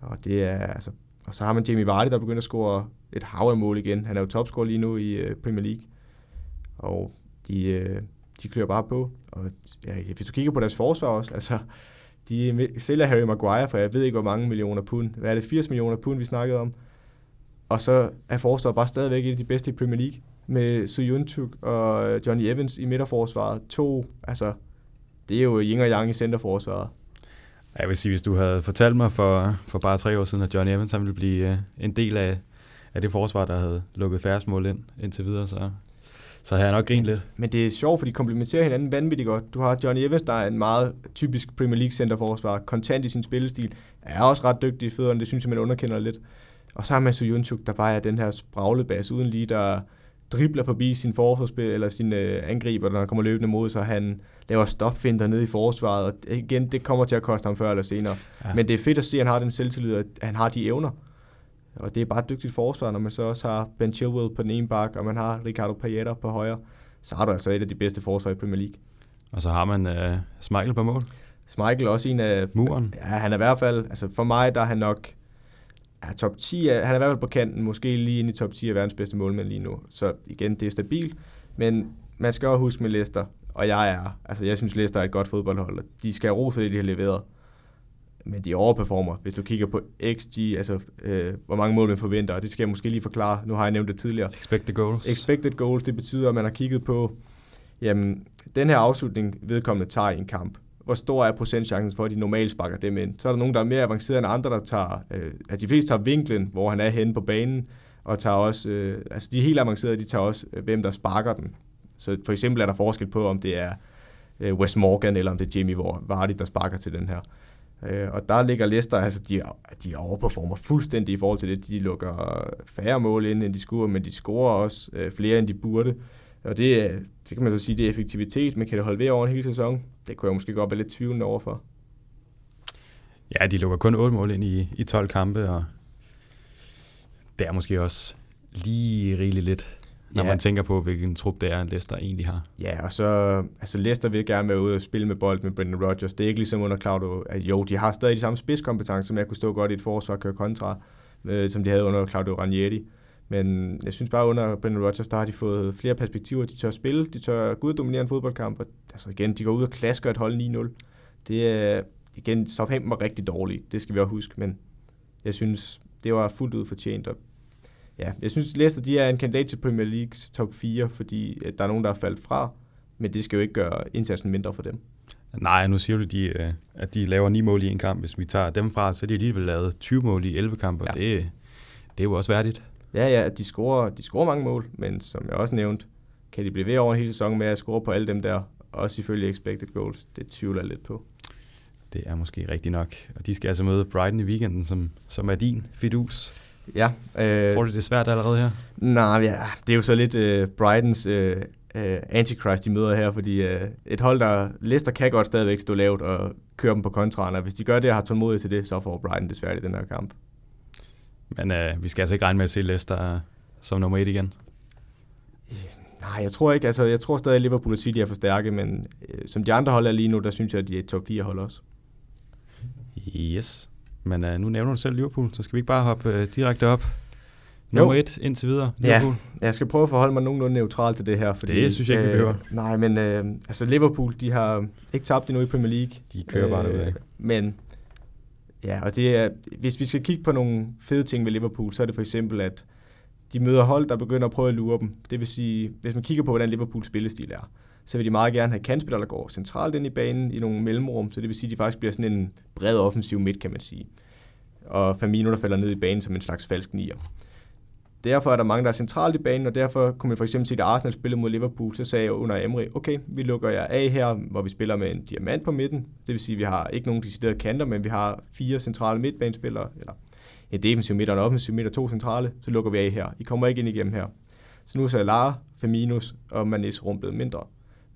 [SPEAKER 2] Og det er altså og så har man Jamie Vardy, der begynder at score et hav af mål igen. Han er jo topscorer lige nu i øh, Premier League. Og de, øh, de klør bare på. Og ja, hvis du kigger på deres forsvar også, altså de sælger Harry Maguire for jeg ved ikke, hvor mange millioner pund. Hvad er det? 80 millioner pund, vi snakkede om. Og så er forsvaret bare stadigvæk et af de bedste i Premier League. Med Suyuntuk og øh, Johnny Evans i midterforsvaret. To, altså, det er jo yin og yang i centerforsvaret.
[SPEAKER 1] Jeg vil sige, hvis du havde fortalt mig for, for bare tre år siden, at Johnny Evans ville blive øh, en del af, af det forsvar, der havde lukket færre mål ind indtil videre, så så har jeg nok grint lidt.
[SPEAKER 2] Men det er sjovt, for de komplementerer hinanden vanvittigt godt. Du har Johnny Evans, der er en meget typisk Premier League centerforsvar, kontant i sin spillestil, er også ret dygtig i fødderne, det synes jeg, man underkender lidt. Og så har man Suyunchuk, der bare er den her spraglebas uden lige, der dribler forbi sin forforspil, eller sin øh, angriber, når han kommer løbende mod sig. Han laver stopfinder nede i forsvaret, og igen, det kommer til at koste ham før eller senere. Ja. Men det er fedt at se, at han har den selvtillid, at han har de evner. Og det er bare et dygtigt forsvar, når man så også har Ben Chilwell på den ene bak, og man har Ricardo Payeta på højre. Så har du altså et af de bedste forsvar i Premier League.
[SPEAKER 1] Og så har man uh, Smeichel på mål.
[SPEAKER 2] Smeichel også en af...
[SPEAKER 1] Muren.
[SPEAKER 2] Ja, han er i hvert fald... Altså for mig, der er han nok... Ja, top 10 er, han er i hvert fald på kanten, måske lige inde i top 10 af verdens bedste målmænd lige nu. Så igen, det er stabilt. Men man skal også huske med Leicester, og jeg er... Altså jeg synes, Leicester er et godt fodboldhold, og de skal have ro for det, de har leveret men de overperformer. Hvis du kigger på XG, altså øh, hvor mange mål man forventer, og det skal jeg måske lige forklare, nu har jeg nævnt det tidligere.
[SPEAKER 1] Expected goals.
[SPEAKER 2] Expected goals, det betyder, at man har kigget på, jamen, den her afslutning vedkommende tager i en kamp. Hvor stor er procentchancen for, at de normalt sparker dem ind? Så er der nogen, der er mere avanceret end andre, der tager, øh, at de fleste tager vinklen, hvor han er henne på banen, og tager også, øh, altså de helt avancerede, de tager også, øh, hvem der sparker den. Så for eksempel er der forskel på, om det er øh, Wes Morgan, eller om det er Jamie Vardy, der sparker til den her. Øh, og der ligger Leicester, altså de, de overperformer fuldstændig i forhold til det. De lukker færre mål ind, end de scorer, men de scorer også øh, flere, end de burde. Og det, øh, det kan man så sige, det er effektivitet, men kan det holde ved over en hel sæson? Det kunne jeg måske godt være lidt tvivlende overfor.
[SPEAKER 1] Ja, de lukker kun 8 mål ind i, i 12 kampe, og det er måske også lige rigeligt lidt, når ja. man tænker på, hvilken trup det er, Leicester egentlig har.
[SPEAKER 2] Ja, og så, altså Leicester vil gerne være ude og spille med bold med Brendan Rodgers. Det er ikke ligesom under Claudio, at jo, de har stadig de samme spidskompetencer, som jeg kunne stå godt i et forsvar og køre kontra, øh, som de havde under Claudio Ranieri. Men jeg synes bare, under Brendan Rodgers, der har de fået flere perspektiver. De tør spille, de tør gå ud og dominere en fodboldkamp. Og, altså igen, de går ud og klasker et hold 9-0. Det er, igen, Southampton var rigtig dårligt, det skal vi også huske, men jeg synes, det var fuldt ud fortjent. Og ja, jeg synes, Leicester de er en kandidat til Premier Leagues top 4, fordi der er nogen, der er faldet fra, men det skal jo ikke gøre indsatsen mindre for dem.
[SPEAKER 1] Nej, nu siger du, de, øh, at de laver 9 mål i en kamp. Hvis vi tager dem fra, så er de alligevel lavet 20 mål i 11 kampe, ja. det, det er jo også værdigt.
[SPEAKER 2] Ja, ja, de scorer, de scorer mange mål, men som jeg også nævnte, kan de blive ved over en hel sæson med at score på alle dem der, også ifølge expected goals. Det tvivler jeg lidt på.
[SPEAKER 1] Det er måske rigtigt nok. Og de skal altså møde Brighton i weekenden, som, som er din fidus.
[SPEAKER 2] Ja.
[SPEAKER 1] Øh, Får du det svært allerede her?
[SPEAKER 2] Nej, ja, det er jo så lidt øh, Brightons øh, øh, antichrist, de møder her, fordi øh, et hold, der Leicester kan godt stadigvæk stå lavt og køre dem på kontraen, og hvis de gør det og har tålmodighed til det, så får Brighton desværre i den her kamp.
[SPEAKER 1] Men øh, vi skal altså ikke regne med at se Leicester som nummer et igen?
[SPEAKER 2] Nej, jeg tror ikke. Altså, jeg tror stadig, at Liverpool og City er for stærke, men øh, som de andre hold er lige nu, der synes jeg, at de er et top 4 hold også.
[SPEAKER 1] Yes. Men uh, nu nævner du selv Liverpool, så skal vi ikke bare hoppe uh, direkte op? Nummer jo. et indtil videre,
[SPEAKER 2] Liverpool. Ja, jeg skal prøve at forholde mig nogenlunde neutral til det her.
[SPEAKER 1] Fordi, det synes jeg ikke, vi behøver.
[SPEAKER 2] Øh, nej, men øh, altså Liverpool, de har ikke tabt endnu i Premier League.
[SPEAKER 1] De kører bare øh, derudad.
[SPEAKER 2] Men ja, og det er, hvis vi skal kigge på nogle fede ting ved Liverpool, så er det for eksempel, at de møder hold, der begynder at prøve at lure dem. Det vil sige, hvis man kigger på, hvordan Liverpools spillestil er, så vil de meget gerne have kantspillere, der går centralt ind i banen i nogle mellemrum, så det vil sige, at de faktisk bliver sådan en bred offensiv midt, kan man sige. Og Firmino, der falder ned i banen som en slags falsk nier. Derfor er der mange, der er centralt i banen, og derfor kunne man for eksempel se, at Arsenal spillede mod Liverpool, så sagde jeg under Emery, okay, vi lukker jer af her, hvor vi spiller med en diamant på midten. Det vil sige, at vi har ikke nogen deciderede kanter, men vi har fire centrale midtbanespillere, eller en defensiv midt og en offensiv midt og to centrale, så lukker vi af her. I kommer ikke ind igennem her. Så nu er Salah, Firminus og Manes rum blevet mindre.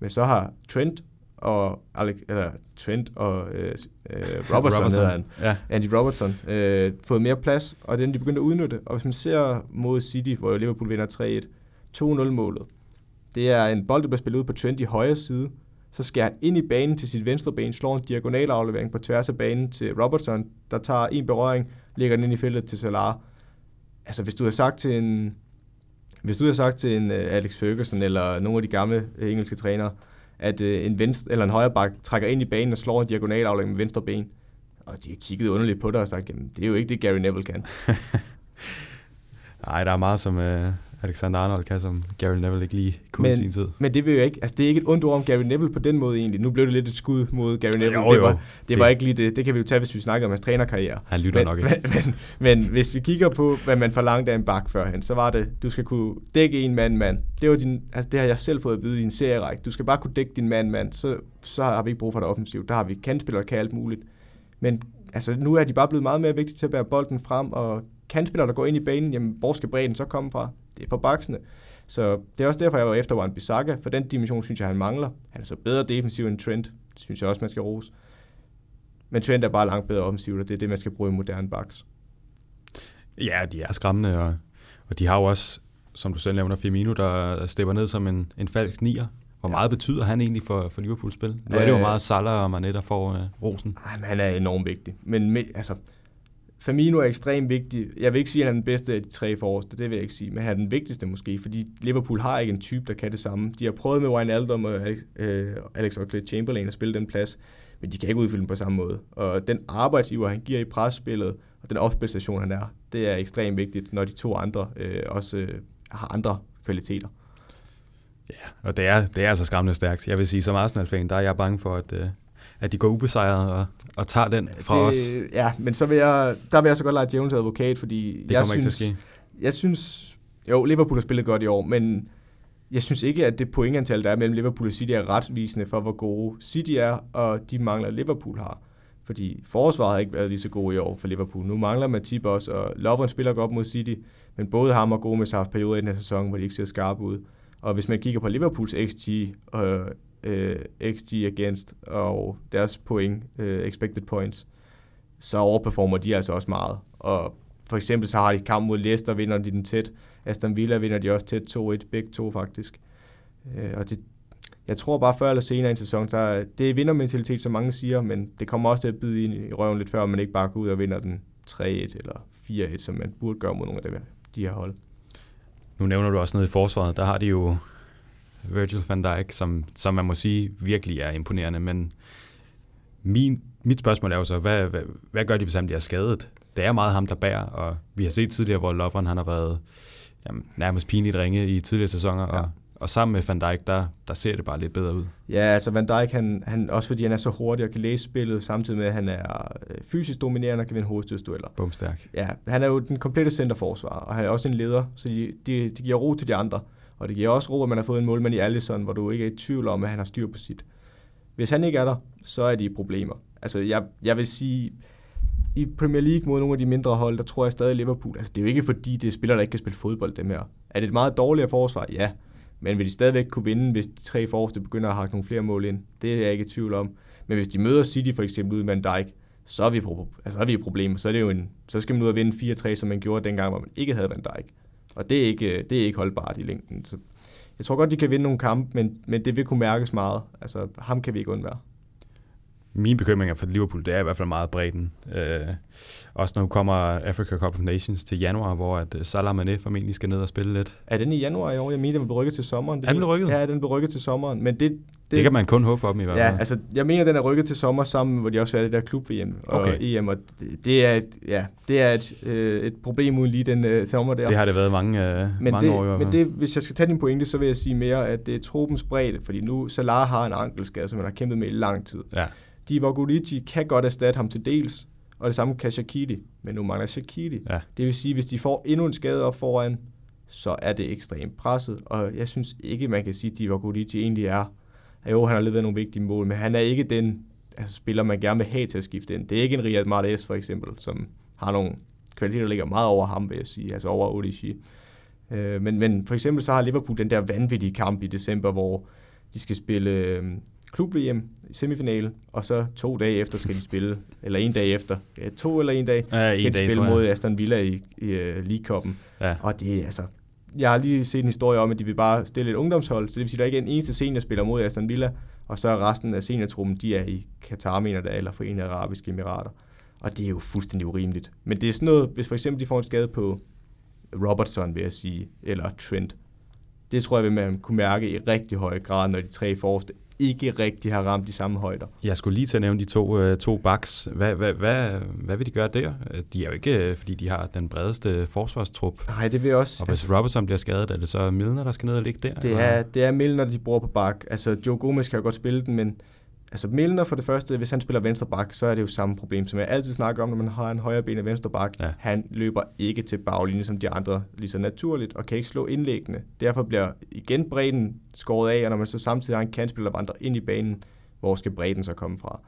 [SPEAKER 2] Men så har Trent og Alec, eller Trent og øh, øh, Robertson, Robertson. Han, ja. Andy Robertson, øh, fået mere plads, og den de begyndte at udnytte. Og hvis man ser mod City, hvor Liverpool vinder 3-1, 2-0-målet, det er en bold, der bliver spillet ud på Trent i højre side, så skal han ind i banen til sit venstre ben, slår en diagonal aflevering på tværs af banen til Robertson, der tager en berøring, lægger den ind i feltet til Salah. Altså, hvis du har sagt til en, hvis du havde sagt til en uh, Alex Ferguson eller nogle af de gamle uh, engelske trænere, at uh, en, venstre, eller en højre bak trækker ind i banen og slår en diagonal med venstre ben, og de har kigget underligt på det og sagt, jamen, det er jo ikke det, Gary Neville kan.
[SPEAKER 1] Nej, der er meget, som, uh, Alexander Arnold kan, som Gary Neville ikke lige kunne men, i sin tid.
[SPEAKER 2] Men det vil jo ikke, altså det er ikke et ondt ord om Gary Neville på den måde egentlig. Nu blev det lidt et skud mod Gary Neville. Jo, jo, det, var, det, det var ikke lige det. Det kan vi jo tage, hvis vi snakker om hans trænerkarriere.
[SPEAKER 1] Han lytter
[SPEAKER 2] men,
[SPEAKER 1] nok ikke.
[SPEAKER 2] Men, men, men, hvis vi kigger på, hvad man forlangte af en bak førhen, så var det, du skal kunne dække en mand-mand. Det, var din, altså det har jeg selv fået at vide i en serierække. Du skal bare kunne dække din mand-mand, så, så har vi ikke brug for det offensivt. Der har vi kantspillere, der kan alt muligt. Men altså, nu er de bare blevet meget mere vigtige til at bære bolden frem, og kantspillere, der går ind i banen, jamen, hvor skal bredden så komme fra? Det er på baksene. Så det er også derfor, jeg var efter Wan Bissaka, for den dimension synes jeg, han mangler. Han er så bedre defensiv end Trent, det synes jeg også, man skal rose. Men Trent er bare langt bedre offensivt, og det er det, man skal bruge i moderne backs.
[SPEAKER 1] Ja, de er skræmmende, og, og de har jo også, som du selv nævner, Firmino, der stepper ned som en, en falsk nier. Hvor ja. meget betyder han egentlig for, for Liverpools spil? Nu er det jo øh, meget Salah og Mané, der får uh, rosen.
[SPEAKER 2] Ej, han er enormt vigtig. Men med, altså, Firmino er ekstremt vigtig. Jeg vil ikke sige, at han er den bedste af de tre forreste, det vil jeg ikke sige, men han er den vigtigste måske, fordi Liverpool har ikke en type, der kan det samme. De har prøvet med Wayne Aldum og øh, Alex Oxlade-Chamberlain at spille den plads, men de kan ikke udfylde den på samme måde. Og den arbejdsiver, han giver i presspillet, og den opspilstation, han er, det er ekstremt vigtigt, når de to andre øh, også øh, har andre kvaliteter.
[SPEAKER 1] Ja, og det er, det er altså skræmmende stærkt. Jeg vil sige, som Arsenal-fan, der er jeg bange for, at, øh, at de går ubesejret og, og tager den fra det, os.
[SPEAKER 2] Ja, men så vil jeg, der vil jeg så godt lade Jones advokat, fordi
[SPEAKER 1] det
[SPEAKER 2] jeg
[SPEAKER 1] synes,
[SPEAKER 2] ikke
[SPEAKER 1] til at ske.
[SPEAKER 2] jeg synes, jo, Liverpool har spillet godt i år, men jeg synes ikke, at det pointantal, der er mellem Liverpool og City, er retvisende for, hvor gode City er, og de mangler Liverpool har. fordi forsvaret har ikke været lige så god i år for Liverpool. Nu mangler Matip også, og Lovren spiller godt mod City, men både ham og Gomes har haft perioder i den her sæson, hvor de ikke ser skarpe ud. Og hvis man kigger på Liverpools XG, øh, øh, XG against og deres point, øh, expected points, så overperformer de altså også meget. Og for eksempel så har de kamp mod Leicester, vinder de den tæt. Aston Villa vinder de også tæt 2-1, begge to faktisk. Øh, og det, jeg tror bare før eller senere i en sæson, så det er vindermentalitet, som mange siger, men det kommer også til at bide ind i røven lidt før, man ikke bare går ud og vinder den 3-1 eller 4-1, som man burde gøre mod nogle af de her hold.
[SPEAKER 1] Nu nævner du også noget i forsvaret. Der har de jo Virgil van Dijk, som, som man må sige virkelig er imponerende, men min, mit spørgsmål er jo så, hvad, hvad, hvad gør de, hvis han bliver skadet? Det er meget ham, der bærer, og vi har set tidligere, hvor Lovren han har været jamen, nærmest pinligt ringe i tidligere sæsoner, ja. og og sammen med Van Dijk, der, der ser det bare lidt bedre ud.
[SPEAKER 2] Ja, altså Van Dijk, han, han, også fordi han er så hurtig og kan læse spillet, samtidig med, at han er øh, fysisk dominerende og kan vinde hovedstødsdueller.
[SPEAKER 1] Bumstærk.
[SPEAKER 2] Ja, han er jo den komplette centerforsvar, og han er også en leder, så de, de, de giver ro til de andre. Og det giver også ro, at man har fået en målmand i Allison, hvor du ikke er i tvivl om, at han har styr på sit. Hvis han ikke er der, så er de problemer. Altså, jeg, jeg vil sige, i Premier League mod nogle af de mindre hold, der tror jeg stadig Liverpool. Altså, det er jo ikke fordi, det er spillere, der ikke kan spille fodbold, dem her. Er det et meget dårligere forsvar? Ja. Men vil de stadigvæk kunne vinde, hvis de tre forreste begynder at hakke nogle flere mål ind? Det er jeg ikke i tvivl om. Men hvis de møder City for eksempel ud med en Dijk, så er vi, på, altså, så er vi i problemer. Så, er det jo en, så skal man ud og vinde 4-3, som man gjorde dengang, hvor man ikke havde Van Dijk. Og det er ikke, det er ikke holdbart i længden. Så jeg tror godt, de kan vinde nogle kampe, men, men det vil kunne mærkes meget. Altså, ham kan vi ikke undvære.
[SPEAKER 1] Mine bekymringer for Liverpool, det er i hvert fald meget bredden. Øh, også når nu kommer Africa Cup of Nations til januar, hvor at øh, Salah Mane formentlig skal ned og spille lidt.
[SPEAKER 2] Er den i januar i år? Jeg mener, den blev rykket til sommeren.
[SPEAKER 1] Det er den rykket?
[SPEAKER 2] Ja, den blev rykket til sommeren. Men det,
[SPEAKER 1] det, kan man kun håbe for dem i hvert
[SPEAKER 2] fald. Ja, altså, jeg mener, den er rykket til sommer sammen, hvor de også er det der klub VM og okay. EM, og det, det er et, ja, det er et, øh, et problem uden lige den øh, sommer der.
[SPEAKER 1] Det har det været mange, øh,
[SPEAKER 2] men
[SPEAKER 1] mange
[SPEAKER 2] det,
[SPEAKER 1] år i hvert
[SPEAKER 2] Men det, hvis jeg skal tage din pointe, så vil jeg sige mere, at det er truppens bredde, fordi nu Salah har en ankelskade, som han har kæmpet med i lang tid.
[SPEAKER 1] Ja.
[SPEAKER 2] Divock Origi kan godt erstatte ham til dels, og det samme kan Shaqiri, men nu mangler Shaqiri.
[SPEAKER 1] Ja.
[SPEAKER 2] Det vil sige, hvis de får endnu en skade op foran, så er det ekstremt presset, og jeg synes ikke, man kan sige, at Divock Origi egentlig er, jo, han har leveret nogle vigtige mål, men han er ikke den altså, spiller, man gerne vil have til at skifte ind. Det er ikke en Riyad Mahrez for eksempel, som har nogle kvaliteter, der ligger meget over ham, vil jeg sige, altså over Origi. Øh, men, men for eksempel så har Liverpool den der vanvittige kamp i december, hvor de skal spille øh, klub-VM i semifinale, og så to dage efter skal de spille, eller en dag efter, ja, to eller en dag,
[SPEAKER 1] ja,
[SPEAKER 2] skal
[SPEAKER 1] en
[SPEAKER 2] de
[SPEAKER 1] dag,
[SPEAKER 2] spille mod Aston Villa i, i uh, League Cup'en.
[SPEAKER 1] Ja.
[SPEAKER 2] Og det er altså, jeg har lige set en historie om, at de vil bare stille et ungdomshold, så det vil sige, at der ikke er en eneste seniorspiller mod Aston Villa, og så er resten af seniortruppen, de er i Katar, mener det, eller Forenede Arabiske Emirater. Og det er jo fuldstændig urimeligt. Men det er sådan noget, hvis for eksempel de får en skade på Robertson, vil jeg sige, eller Trent, det tror jeg, vil man kunne mærke i rigtig høj grad, når de tre forreste ikke rigtig har ramt de samme højder.
[SPEAKER 1] Jeg skulle lige til at nævne de to, øh, to backs. Hvad, hvad, hvad, hvad vil de gøre der? De er jo ikke, øh, fordi de har den bredeste forsvarstrup.
[SPEAKER 2] Nej, det vil også...
[SPEAKER 1] Og hvis altså, Robertson bliver skadet, er det så Milner, der skal ned og ligge der?
[SPEAKER 2] Det er, det er Milner, de bruger på bak. Altså, Joe Gomez kan jo godt spille den, men altså Milner for det første, hvis han spiller venstre bak, så er det jo samme problem, som jeg altid snakker om, når man har en højre ben venstre bak.
[SPEAKER 1] Ja.
[SPEAKER 2] Han løber ikke til baglinjen som de andre, lige så naturligt, og kan ikke slå indlæggende. Derfor bliver igen bredden skåret af, og når man så samtidig har en kantspiller, der vandrer ind i banen, hvor skal bredden så komme fra?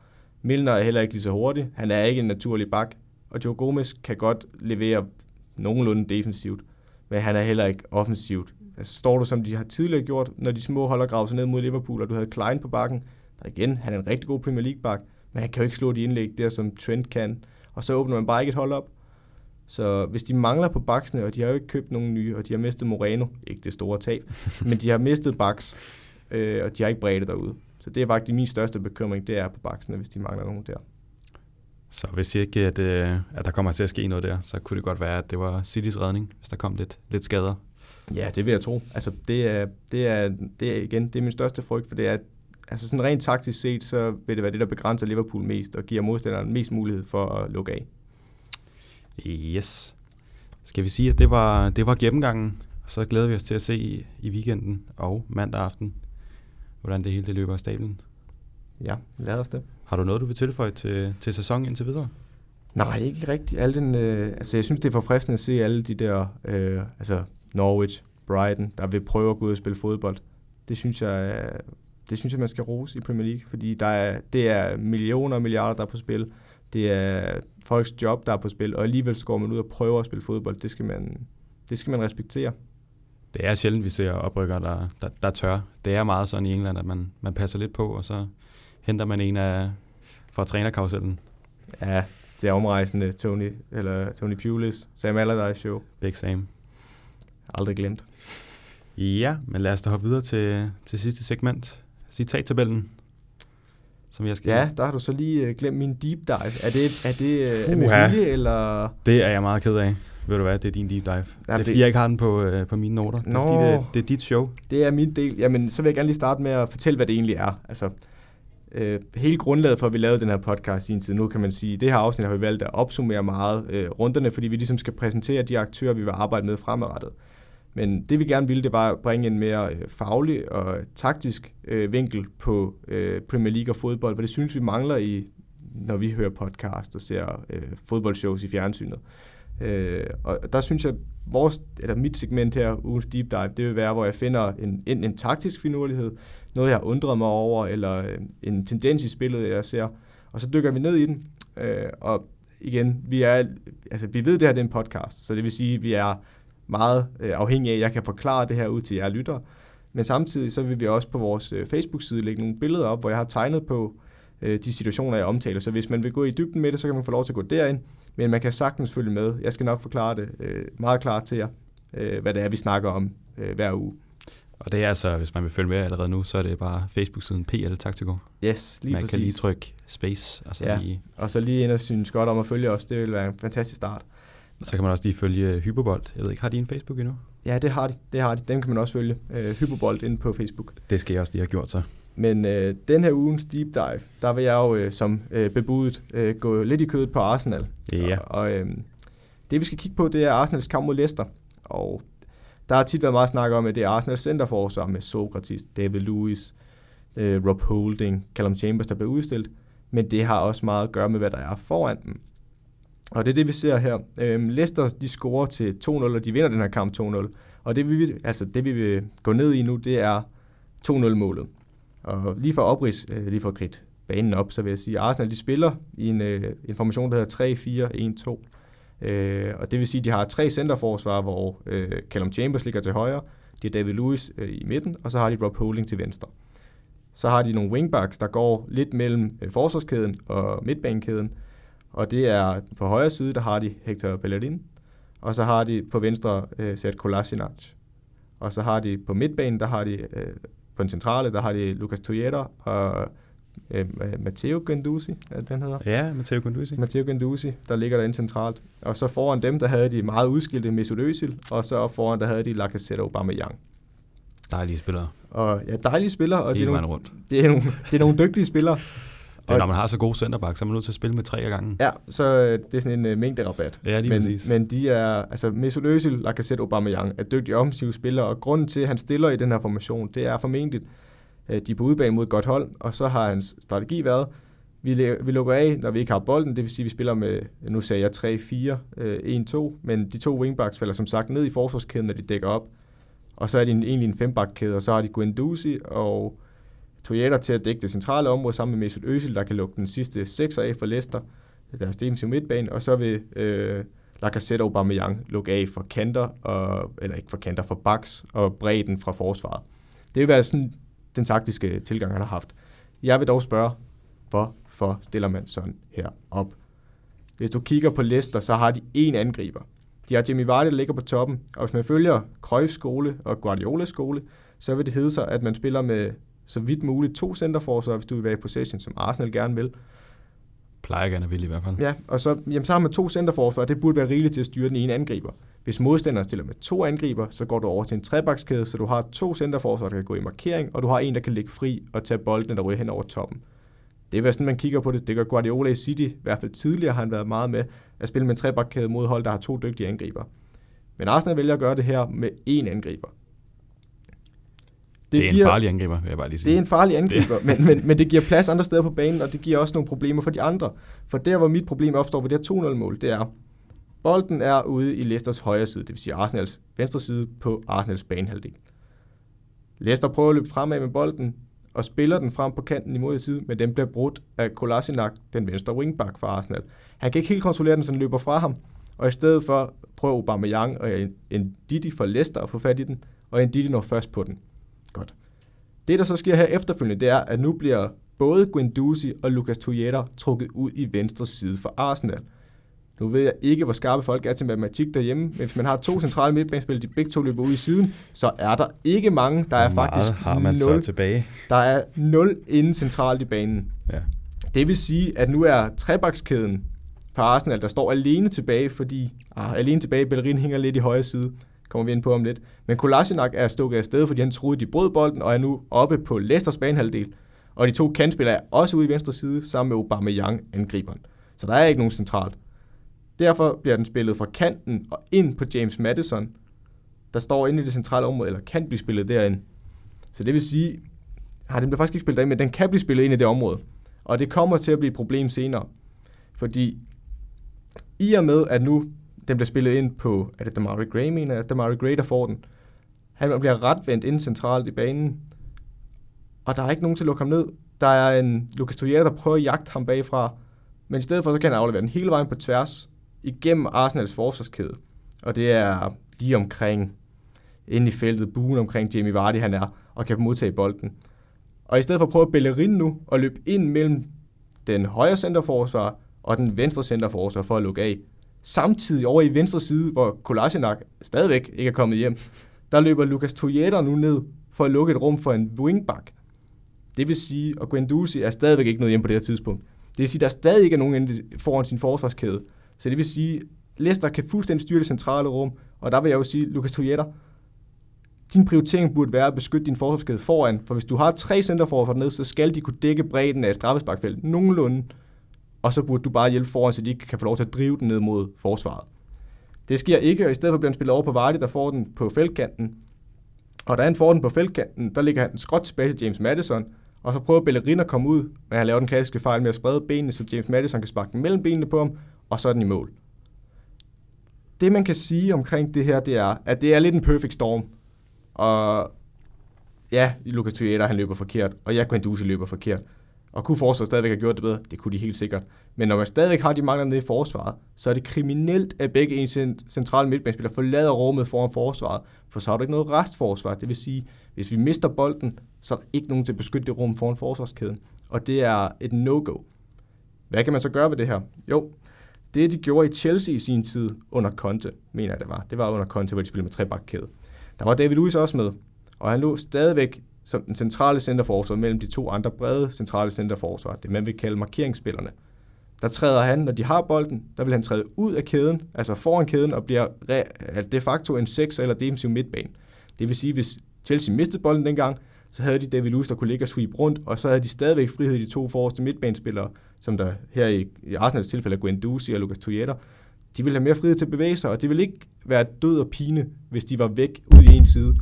[SPEAKER 2] Milner er heller ikke lige så hurtig. Han er ikke en naturlig bak, og Joe Gomez kan godt levere nogenlunde defensivt, men han er heller ikke offensivt. Altså, står du, som de har tidligere gjort, når de små holder gravet sig ned mod Liverpool, og du havde Klein på bakken, der igen, han er en rigtig god Premier League-bak, men han kan jo ikke slå de indlæg der, som Trent kan. Og så åbner man bare ikke et hold op. Så hvis de mangler på baksene, og de har jo ikke købt nogen nye, og de har mistet Moreno, ikke det store tab, men de har mistet baks, øh, og de har ikke bredt derude. Så det er faktisk min største bekymring, det er på baksene, hvis de mangler nogen der.
[SPEAKER 1] Så hvis ikke, at, øh, at der kommer til at ske noget der, så kunne det godt være, at det var Citys redning, hvis der kom lidt, lidt skader.
[SPEAKER 2] Ja, det vil jeg tro. Altså, det er, det er, det er igen, det er min største frygt, for det er, altså sådan rent taktisk set, så vil det være det, der begrænser Liverpool mest og giver modstanderen mest mulighed for at lukke af.
[SPEAKER 1] Yes. Skal vi sige, at det var, det var gennemgangen, så glæder vi os til at se i, i weekenden og mandag aften, hvordan det hele det løber af stablen.
[SPEAKER 2] Ja, lad os det.
[SPEAKER 1] Har du noget, du vil tilføje til, til sæsonen indtil videre?
[SPEAKER 2] Nej, ikke rigtigt. Alle den, øh, altså, jeg synes, det er forfriskende at se alle de der, øh, altså Norwich, Brighton, der vil prøve at gå ud og spille fodbold. Det synes jeg det synes jeg, man skal rose i Premier League, fordi der er, det er millioner og milliarder, der er på spil. det er folks job, der er på spil, og alligevel så går man ud og prøver at spille fodbold. Det skal man, det skal man respektere.
[SPEAKER 1] Det er sjældent, vi ser oprykker, der, der, der tør. Det er meget sådan i England, at man, man passer lidt på, og så henter man en af fra trænerkarusellen.
[SPEAKER 2] Ja, det er omrejsende Tony, eller Tony Pulis, Sam Allardyce show.
[SPEAKER 1] Big Sam.
[SPEAKER 2] Aldrig glemt.
[SPEAKER 1] Ja, men lad os da hoppe videre til, til sidste segment. Citattabellen, som jeg skal...
[SPEAKER 2] Ja, der har du så lige uh, glemt min deep dive. Er det, er det uh, med vilje, eller...
[SPEAKER 1] Det er jeg meget ked af. Ved du hvad, det er din deep dive. Ja, det er
[SPEAKER 2] det-
[SPEAKER 1] fordi, jeg ikke har den på, øh, på mine noter. Det er,
[SPEAKER 2] Nå.
[SPEAKER 1] fordi, det, det er dit show.
[SPEAKER 2] Det er min del. Jamen, så vil jeg gerne lige starte med at fortælle, hvad det egentlig er. Altså, øh, hele grundlaget for, at vi lavede den her podcast i sin tid, nu kan man sige, det her afsnit har vi valgt at opsummere meget øh, runderne, fordi vi ligesom skal præsentere de aktører, vi vil arbejde med fremadrettet. Men det vi gerne ville, det var at bringe en mere øh, faglig og taktisk øh, vinkel på øh, Premier League og fodbold, for det synes vi mangler i, når vi hører podcast og ser øh, fodboldshows i fjernsynet. Øh, og der synes jeg, vores, eller mit segment her, ugens deep dive, det vil være, hvor jeg finder en, en, en taktisk finurlighed, noget jeg har undret mig over, eller øh, en tendens i spillet, jeg ser, og så dykker vi ned i den, øh, og igen, vi er, altså vi ved det her, det er en podcast, så det vil sige, vi er meget øh, afhængige af, at jeg kan forklare det her ud til jer lyttere, men samtidig så vil vi også på vores øh, Facebook-side lægge nogle billeder op, hvor jeg har tegnet på øh, de situationer, jeg omtaler. Så hvis man vil gå i dybden med det, så kan man få lov til at gå derind. Men man kan sagtens følge med. Jeg skal nok forklare det øh, meget klart til jer, øh, hvad det er, vi snakker om øh, hver uge.
[SPEAKER 1] Og det er altså, hvis man vil følge med allerede nu, så er det bare Facebook-siden PL Taktiko.
[SPEAKER 2] Yes, lige
[SPEAKER 1] man
[SPEAKER 2] præcis.
[SPEAKER 1] kan lige trykke space, og så,
[SPEAKER 2] Ja.
[SPEAKER 1] lige,
[SPEAKER 2] Og så lige ind og synes godt om at følge os. Det vil være en fantastisk start.
[SPEAKER 1] Så kan man også lige følge Hyperbold. Jeg ved ikke, har de en Facebook endnu?
[SPEAKER 2] Ja, det har de. Det har de. Dem kan man også følge. Øh, Hyperbold inde på Facebook.
[SPEAKER 1] Det skal jeg også lige have gjort så.
[SPEAKER 2] Men øh, den her ugens deep dive, der vil jeg jo øh, som øh, bebudet øh, gå lidt i kødet på Arsenal.
[SPEAKER 1] Ja.
[SPEAKER 2] Og, og øh, det vi skal kigge på, det er Arsenals kamp mod Leicester. Og der har tit været meget snak om, at det er Arsenals centerforsvar med Sokrates, David Lewis, øh, Rob Holding, Callum Chambers, der bliver udstillet. Men det har også meget at gøre med, hvad der er foran dem. Og det er det, vi ser her. Øhm, Leicester, de scorer til 2-0, og de vinder den her kamp 2-0. Og det vi, altså, det, vi vil gå ned i nu, det er 2-0-målet. Og lige for oprids, øh, lige for kridt banen op, så vil jeg sige, at Arsenal de spiller i en, øh, en formation, der hedder 3-4-1-2. Øh, og det vil sige, at de har tre centerforsvar, hvor øh, Callum Chambers ligger til højre, de har David Lewis øh, i midten, og så har de Rob Holding til venstre. Så har de nogle wingbacks, der går lidt mellem øh, forsvarskæden og midtbanekæden, og det er på højre side, der har de Hector Bellerin, og så har de på venstre øh, Seth Kolasinac. Og så har de på midtbanen, der har de øh, på den centrale, der har de Lucas Toyota og øh, Matteo Gendusi, er det, den hedder.
[SPEAKER 1] Ja, Matteo Conduzi.
[SPEAKER 2] Matteo Gendusi, der ligger derinde centralt. Og så foran dem, der havde de meget udskilte Mesut Özil, og så foran, der havde de Lacazette og Aubameyang.
[SPEAKER 1] Dejlige spillere.
[SPEAKER 2] Og ja, dejlige spillere, og det
[SPEAKER 1] Hele
[SPEAKER 2] er,
[SPEAKER 1] vejen
[SPEAKER 2] nogle,
[SPEAKER 1] rundt.
[SPEAKER 2] det, er nogle, det er nogle dygtige spillere.
[SPEAKER 1] Det er, når man har så gode centerback, så er man nødt til at spille med tre af gangen.
[SPEAKER 2] Ja, så øh, det er sådan en uh, mængderabat.
[SPEAKER 1] Ja, lige
[SPEAKER 2] men,
[SPEAKER 1] præcis.
[SPEAKER 2] men de er, altså Mesut Özil, Lacazette Aubameyang er dygtige offensive spillere, og grunden til, at han stiller i den her formation, det er formentlig, at de er på udebane mod et godt hold, og så har hans strategi været, vi, vi lukker af, når vi ikke har bolden, det vil sige, at vi spiller med, nu sagde jeg 3-4, 1-2, men de to wingbacks falder som sagt ned i forsvarskæden, når de dækker op, og så er de en, egentlig en fembakkæde, og så har de Guendouzi og Toyota til at dække det centrale område sammen med Mesut Özil, der kan lukke den sidste sekser af for Leicester, deres defensive midtbane, og så vil øh, Lacazette og Aubameyang lukke af for kanter, og, eller ikke for kanter, for baks og bredden fra forsvaret. Det vil være sådan den taktiske tilgang, han har haft. Jeg vil dog spørge, hvorfor stiller man sådan her op? Hvis du kigger på Leicester, så har de én angriber. De har Jimmy Vardy, der ligger på toppen, og hvis man følger Cruyffs skole og Guardiolas skole, så vil det hedde sig, at man spiller med så vidt muligt to centerforsvar, hvis du vil være i possession, som Arsenal gerne vil.
[SPEAKER 1] Plejer gerne ville i hvert fald.
[SPEAKER 2] Ja, og så, jamen, så har man to centerforsvar, det burde være rigeligt til at styre den ene angriber. Hvis modstanderen stiller med to angriber, så går du over til en trebakskæde, så du har to centerforsvar, der kan gå i markering, og du har en, der kan ligge fri og tage bolden, der ryger hen over toppen. Det er være sådan, man kigger på det. Det gør Guardiola i City, i hvert fald tidligere har han været meget med at spille med en trebakkæde mod hold, der har to dygtige angriber. Men Arsenal vælger at gøre det her med én angriber.
[SPEAKER 1] Det, er en farlig angriber, vil jeg bare lige sige.
[SPEAKER 2] Det er en farlig angriber, men, men, men det giver plads andre steder på banen, og det giver også nogle problemer for de andre. For der, hvor mit problem opstår ved det her 2-0-mål, det er, bolden er ude i Leicesters højre side, det vil sige Arsenals venstre side på Arsenals banehalvdel. Leicester prøver at løbe fremad med bolden, og spiller den frem på kanten i mod side, men den bliver brudt af Kolasinac, den venstre wingback fra Arsenal. Han kan ikke helt kontrollere den, så den løber fra ham, og i stedet for prøver Aubameyang og en Didi for Leicester at få fat i den, og en Didi når først på den. Godt. Det, der så sker her efterfølgende, det er, at nu bliver både Guendouzi og Lucas Toyota trukket ud i venstre side for Arsenal. Nu ved jeg ikke, hvor skarpe folk er til matematik derhjemme, men hvis man har to centrale midtbanespillere, de begge to løber ud i siden, så er der ikke mange. Der er
[SPEAKER 1] Hvor
[SPEAKER 2] faktisk
[SPEAKER 1] har man
[SPEAKER 2] 0.
[SPEAKER 1] så tilbage.
[SPEAKER 2] Der er 0 inden centralt i banen.
[SPEAKER 1] Ja.
[SPEAKER 2] Det vil sige, at nu er trebakskæden på Arsenal, der står alene tilbage, fordi ah, alene tilbage, Bellerin hænger lidt i højre side. Kommer vi ind på om lidt. Men Kolasinac er stukket afsted, fordi han troede, de brød bolden, og er nu oppe på Leicesters banehalvdel. Og de to kantspillere er også ude i venstre side, sammen med Aubameyang, angriberen. Så der er ikke nogen centralt. Derfor bliver den spillet fra kanten og ind på James Madison, der står inde i det centrale område, eller kan blive spillet derind. Så det vil sige, har den bliver faktisk ikke spillet derind, men den kan blive spillet ind i det område. Og det kommer til at blive et problem senere. Fordi i og med, at nu den bliver spillet ind på, er det Damari Gray, mener jeg, Damari Gray, der får den. Han bliver retvendt ind centralt i banen, og der er ikke nogen til at lukke ham ned. Der er en Lucas Toyota, der prøver at jagte ham bagfra, men i stedet for, så kan han aflevere den hele vejen på tværs igennem Arsenals forsvarskæde. Og det er lige omkring, inde i feltet, buen omkring Jamie Vardy, han er, og kan modtage bolden. Og i stedet for at prøve Bellerin nu og løbe ind mellem den højre centerforsvar og den venstre centerforsvar for at lukke af, samtidig over i venstre side, hvor Kolasinac stadigvæk ikke er kommet hjem, der løber Lukas Toyota nu ned for at lukke et rum for en wingback. Det vil sige, at Guendouzi er stadigvæk ikke nået hjem på det her tidspunkt. Det vil sige, at der stadig ikke er nogen foran sin forsvarskæde. Så det vil sige, at Leicester kan fuldstændig styre det centrale rum, og der vil jeg jo sige, Lukas Toyota, din prioritering burde være at beskytte din forsvarskæde foran, for hvis du har tre centerforsvar ned, så skal de kunne dække bredden af straffesparkfeltet nogenlunde, og så burde du bare hjælpe foran, så de ikke kan få lov til at drive den ned mod forsvaret. Det sker ikke, og i stedet for bliver den spillet over på Vardy, der får den på feltkanten. Og da han får den på feltkanten, der ligger han den skråt tilbage til James Madison, og så prøver Bellerin at komme ud, men han laver den klassiske fejl med at sprede benene, så James Madison kan sparke den mellem benene på ham, og så er den i mål. Det man kan sige omkring det her, det er, at det er lidt en perfect storm. Og ja, Lucas Toyota, han løber forkert, og ja, Guendouzi løber forkert. Og kunne forsvaret stadigvæk have gjort det bedre? Det kunne de helt sikkert. Men når man stadigvæk har de mangler nede i forsvaret, så er det kriminelt, at begge ens centrale midtbanespillere forlader rummet foran forsvaret, for så har du ikke noget restforsvar. Det vil sige, hvis vi mister bolden, så er der ikke nogen til at beskytte det rum foran forsvarskæden. Og det er et no-go. Hvad kan man så gøre ved det her? Jo, det de gjorde i Chelsea i sin tid under Conte, mener jeg det var. Det var under Conte, hvor de spillede med trebakkæde. Der var David Luiz også med, og han lå stadigvæk som den centrale centerforsvar mellem de to andre brede centrale centerforsvar, det man vil kalde markeringsspillerne. Der træder han, når de har bolden, der vil han træde ud af kæden, altså foran kæden, og bliver altså de facto en 6 eller defensiv midtbane. Det vil sige, hvis Chelsea mistede bolden dengang, så havde de David Luiz, der kunne ligge og sweep rundt, og så havde de stadigvæk frihed i de to forreste midtbanespillere, som der her i, i Arsenals tilfælde er Guendouzi og Lucas Toyota. De ville have mere frihed til at bevæge sig, og det ville ikke være død og pine, hvis de var væk ud i en side.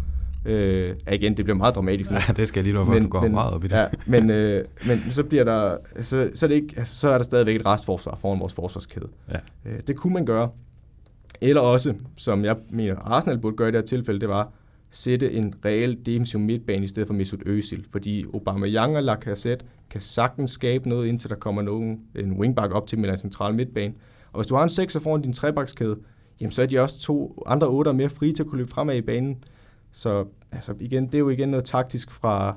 [SPEAKER 2] Øh, igen, det bliver meget dramatisk
[SPEAKER 1] nu. Ja, det skal jeg lige love for, men, du går men, meget op i det. Ja,
[SPEAKER 2] men, øh, men så bliver der, så, så, er det ikke, altså, så er der stadigvæk et restforsvar foran vores forsvarskæde. Ja. Øh, det kunne man gøre. Eller også, som jeg mener, Arsenal burde gøre i det her tilfælde, det var sætte en reel defensiv midtbane i stedet for Mesut Özil. Fordi Obama Young og Lacazette kan sagtens skabe noget, indtil der kommer nogen, en wingback op til med en central midtbane. Og hvis du har en sekser foran din trebakskæde, jamen så er de også to andre otter mere frie til at kunne løbe fremad i banen. Så altså, igen, det er jo igen noget taktisk fra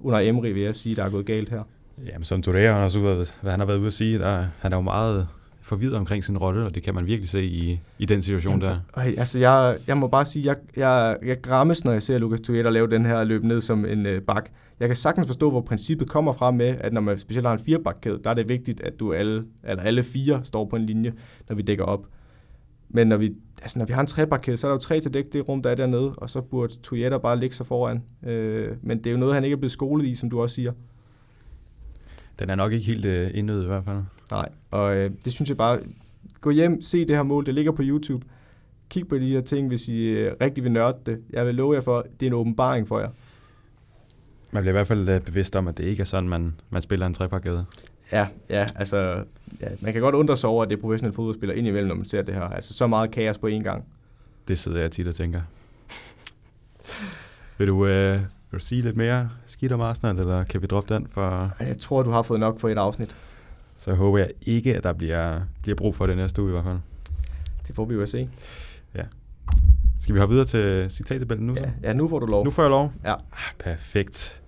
[SPEAKER 2] under Emery, vil jeg sige, der er gået galt her.
[SPEAKER 1] Jamen, som Touré, han har også været, hvad han har været ude at sige, der, han er jo meget forvirret omkring sin rolle, og det kan man virkelig se i, i den situation Jamen,
[SPEAKER 2] der. Øh, altså, jeg, jeg må bare sige, jeg, jeg, jeg grammes, når jeg ser Lucas Touré lave den her løb ned som en øh, bak. Jeg kan sagtens forstå, hvor princippet kommer fra med, at når man specielt har en firebakkæde, der er det vigtigt, at du alle, eller alle fire står på en linje, når vi dækker op. Men når vi, altså når vi har en trebakket, så er der jo tre til dække det rum, der er dernede, og så burde Toyota bare ligge sig foran. Øh, men det er jo noget, han ikke er blevet skolet i, som du også siger.
[SPEAKER 1] Den er nok ikke helt øh, indød i hvert fald.
[SPEAKER 2] Nej, og øh, det synes jeg bare, gå hjem, se det her mål, det ligger på YouTube. Kig på de her ting, hvis I øh, rigtig vil nørde det. Jeg vil love jer for, det er en åbenbaring for jer.
[SPEAKER 1] Man bliver i hvert fald øh, bevidst om, at det ikke er sådan, man, man spiller en trepakket.
[SPEAKER 2] Ja, ja, altså, ja, man kan godt undre sig over, at det er professionelle fodboldspillere indimellem, når man ser det her. Altså, så meget kaos på én gang.
[SPEAKER 1] Det sidder jeg tit og tænker. vil, du, øh, vil du sige lidt mere skidt om Arsenal, eller kan vi droppe den? For...
[SPEAKER 2] Jeg tror, du har fået nok for et afsnit.
[SPEAKER 1] Så håber jeg ikke, at der bliver, bliver brug for det næste uge i hvert fald.
[SPEAKER 2] Det får vi jo at se.
[SPEAKER 1] Skal vi hoppe videre til citattabellen nu? så?
[SPEAKER 2] Ja, ja nu får du lov.
[SPEAKER 1] Nu får jeg lov?
[SPEAKER 2] Ja.
[SPEAKER 1] Ah, perfekt.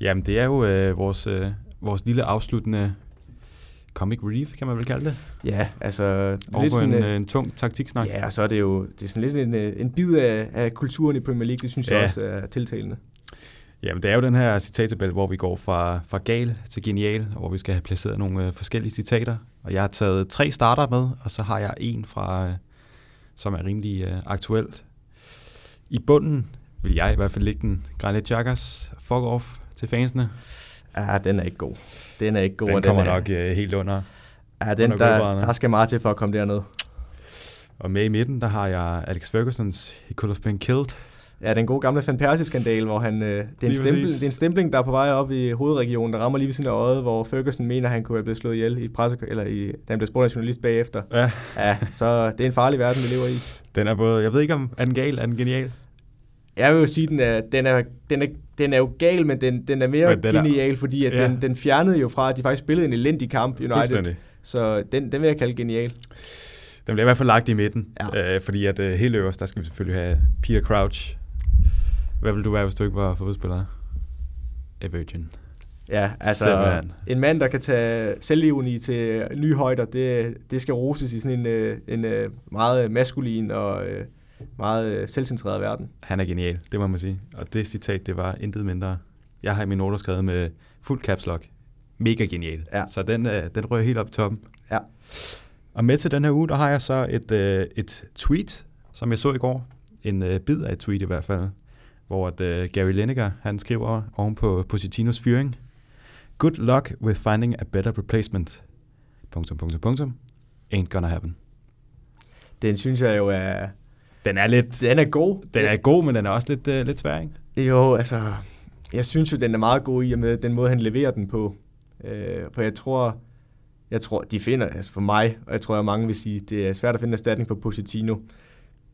[SPEAKER 1] Jamen, det er jo øh, vores, øh, vores lille afsluttende comic relief, kan man vel kalde det.
[SPEAKER 2] Ja, altså...
[SPEAKER 1] Over på en, øh, en tung taktiksnak.
[SPEAKER 2] Ja, og så er det jo det er sådan lidt en, øh, en bid af, af kulturen i Premier League. Det synes jeg
[SPEAKER 1] Ja.
[SPEAKER 2] også er tiltalende.
[SPEAKER 1] Jamen, det er jo den her citattabel, hvor vi går fra, fra gal til genial, og hvor vi skal have placeret nogle øh, forskellige citater. Og jeg har taget tre starter med, og så har jeg en fra, øh, som er rimelig øh, aktuelt. I bunden vil jeg i hvert fald lægge den Granit Xhakas fuck off til fansene.
[SPEAKER 2] Ja, den er ikke god. Den er ikke god.
[SPEAKER 1] Den kommer
[SPEAKER 2] er,
[SPEAKER 1] nok øh, helt under.
[SPEAKER 2] Ja, den,
[SPEAKER 1] under
[SPEAKER 2] der, der skal meget til for at komme derned.
[SPEAKER 1] Og med i midten, der har jeg Alex Fergusons He Could Have Been Killed.
[SPEAKER 2] Ja, den gode gamle Van Persie-skandal, hvor han, øh, det, er en stempel, det er en stempling, der er på vej op i hovedregionen, der rammer lige ved siden af øjet, hvor Ferguson mener, at han kunne have blevet slået ihjel i presse, eller i, da han blev spurgt af journalist bagefter.
[SPEAKER 1] Ja,
[SPEAKER 2] Ja, så det er en farlig verden, vi lever i.
[SPEAKER 1] den er både, jeg ved ikke om, er den gal, er den genial?
[SPEAKER 2] Jeg vil jo sige, den er, den er, den er, den er jo gal, men den, den er mere
[SPEAKER 1] Men den er-
[SPEAKER 2] genial, fordi at
[SPEAKER 1] Ja.
[SPEAKER 2] den, den fjernede jo fra, at de faktisk spillede en elendig kamp, United. Så den, den vil jeg kalde genial.
[SPEAKER 1] Den bliver i hvert fald lagt i midten,
[SPEAKER 2] Ja.
[SPEAKER 1] øh, fordi at øh, helt øverst, der skal vi selvfølgelig have Peter Crouch. Hvad vil du være, hvis du ikke var fodboldspiller? A virgin.
[SPEAKER 2] Ja, altså
[SPEAKER 1] Simpelthen.
[SPEAKER 2] en mand, der kan tage selvironi til nye højder, det, det skal roses i sådan en, øh, en øh, meget maskulin og øh, meget øh, selvcentreret verden.
[SPEAKER 1] Han er genial, det må man sige. Og det citat, det var intet mindre. Jeg har i min noter skrevet med fuld caps lock. Mega genial.
[SPEAKER 2] Ja.
[SPEAKER 1] Så den, øh, den rører helt op i toppen.
[SPEAKER 2] Ja.
[SPEAKER 1] Og med til den her uge, der har jeg så et, øh, et tweet, som jeg så i går. En bid af et tweet i hvert fald. Hvor at, Gary Lineker, han skriver oven på Positinos fyring. Good luck with finding a better replacement. Punktum, punktum, punktum. Ain't gonna happen.
[SPEAKER 2] Den synes jeg jo er,
[SPEAKER 1] Den er lidt...
[SPEAKER 2] den er god.
[SPEAKER 1] Den er god, men den er også lidt, øh, lidt svær, ikke?
[SPEAKER 2] Jo, altså, jeg synes jo, den er meget god i og med den måde, han leverer den på. Øh, for jeg tror, jeg tror, de finder, altså for mig, og jeg tror, at mange vil sige, det er svært at finde en erstatning for Pochettino.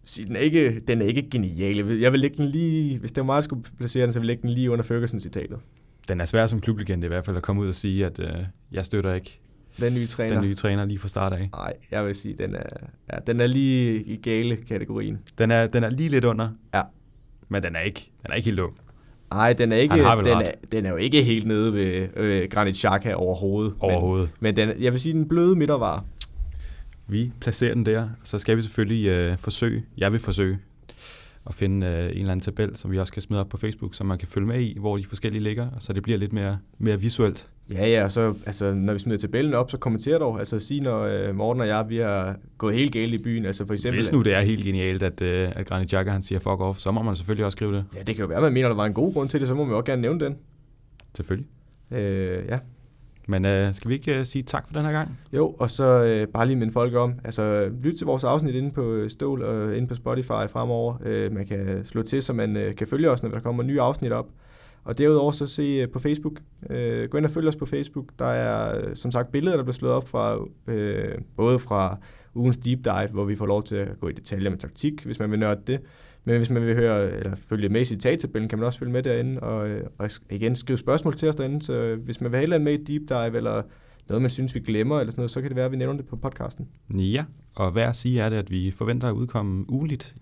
[SPEAKER 2] Så den er ikke, den er ikke genial. Jeg vil, lægge den lige, hvis det var mig, der skulle placere den, så vil jeg lægge den lige under Ferguson-citatet.
[SPEAKER 1] Den er svær som klublegende i hvert fald at komme ud og sige, at øh, jeg støtter ikke
[SPEAKER 2] Den nye træner.
[SPEAKER 1] den nye træner lige fra start af.
[SPEAKER 2] Nej, jeg vil sige, den er, ja, den er lige i gale kategorien.
[SPEAKER 1] Den er, den er lige lidt under,
[SPEAKER 2] Ja.
[SPEAKER 1] men den er ikke, den er ikke helt lå.
[SPEAKER 2] Nej, den er, ikke, den,
[SPEAKER 1] ret.
[SPEAKER 2] er, den er jo ikke helt nede ved øh, Granit Xhaka overhovedet.
[SPEAKER 1] Overhovedet.
[SPEAKER 2] Men, men den, jeg vil sige, den bløde midtervar.
[SPEAKER 1] Vi placerer den der, så skal vi selvfølgelig øh, forsøge, jeg vil forsøge, at finde øh, en eller anden tabel, som vi også kan smide op på Facebook, så man kan følge med i, hvor de forskellige ligger, så det bliver lidt mere, mere visuelt.
[SPEAKER 2] Ja, ja, og så altså, når vi smider tabellen op, så kommenter dog. Altså sig, når øh, Morten og jeg, vi har gået helt galt i byen. Altså for eksempel...
[SPEAKER 1] Hvis nu det er helt genialt, at, øh, at Granit Xhaka han siger fuck off, så må man selvfølgelig også skrive det.
[SPEAKER 2] Ja, det kan jo være, man mener, der var en god grund til det, så må man jo også gerne nævne den.
[SPEAKER 1] Selvfølgelig.
[SPEAKER 2] Øh, ja.
[SPEAKER 1] Men øh, skal vi ikke øh, sige tak for den her gang?
[SPEAKER 2] Jo, og så øh, bare lige minde folk om, altså lyt til vores afsnit inde på Stål og inde på Spotify fremover. Øh, man kan slå til, så man øh, kan følge os, når der kommer nye afsnit op. Og derudover så se øh, på Facebook. Øh, gå ind og følg os på Facebook. Der er øh, som sagt billeder, der bliver slået op fra øh, både fra ugens deep dive, hvor vi får lov til at gå i detaljer med taktik, hvis man vil nørde det. Men hvis man vil høre eller følge med i citattabellen, kan man også følge med derinde, og, øh, og igen skrive spørgsmål til os derinde. Så hvis man vil have et eller andet med i deep dive, eller noget, man synes, vi glemmer, eller sådan noget, så kan det være, at vi nævner det på podcasten.
[SPEAKER 1] Ja, og hvad at sige er det, at vi forventer at udkomme ugenligt.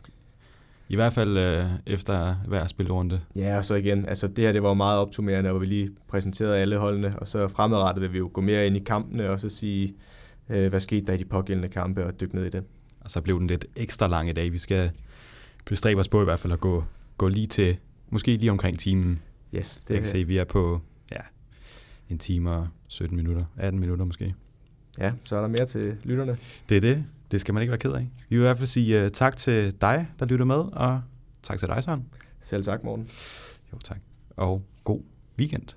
[SPEAKER 1] I hvert fald øh, efter hver spilrunde.
[SPEAKER 2] Ja, og så igen, altså det her det var jo meget optimerende, hvor vi lige præsenterede alle holdene, og så fremadrettet vil vi jo gå mere ind i kampene, og så sige, øh, hvad skete der i de pågældende kampe, og dykke ned i den.
[SPEAKER 1] Og så blev den lidt ekstra lang i dag. Vi skal bestræbe os på i hvert fald at gå, gå lige til, måske lige omkring timen.
[SPEAKER 2] Yes,
[SPEAKER 1] Det jeg kan se, vi er på ja, en time og 17 minutter, 18 minutter måske.
[SPEAKER 2] Ja, så er der mere til lytterne.
[SPEAKER 1] Det er det. Det skal man ikke være ked af. Vi vil i hvert fald sige uh, tak til dig, der lytter med, og tak til dig, Søren.
[SPEAKER 2] Selv tak, Morten.
[SPEAKER 1] Jo, tak. Og god weekend.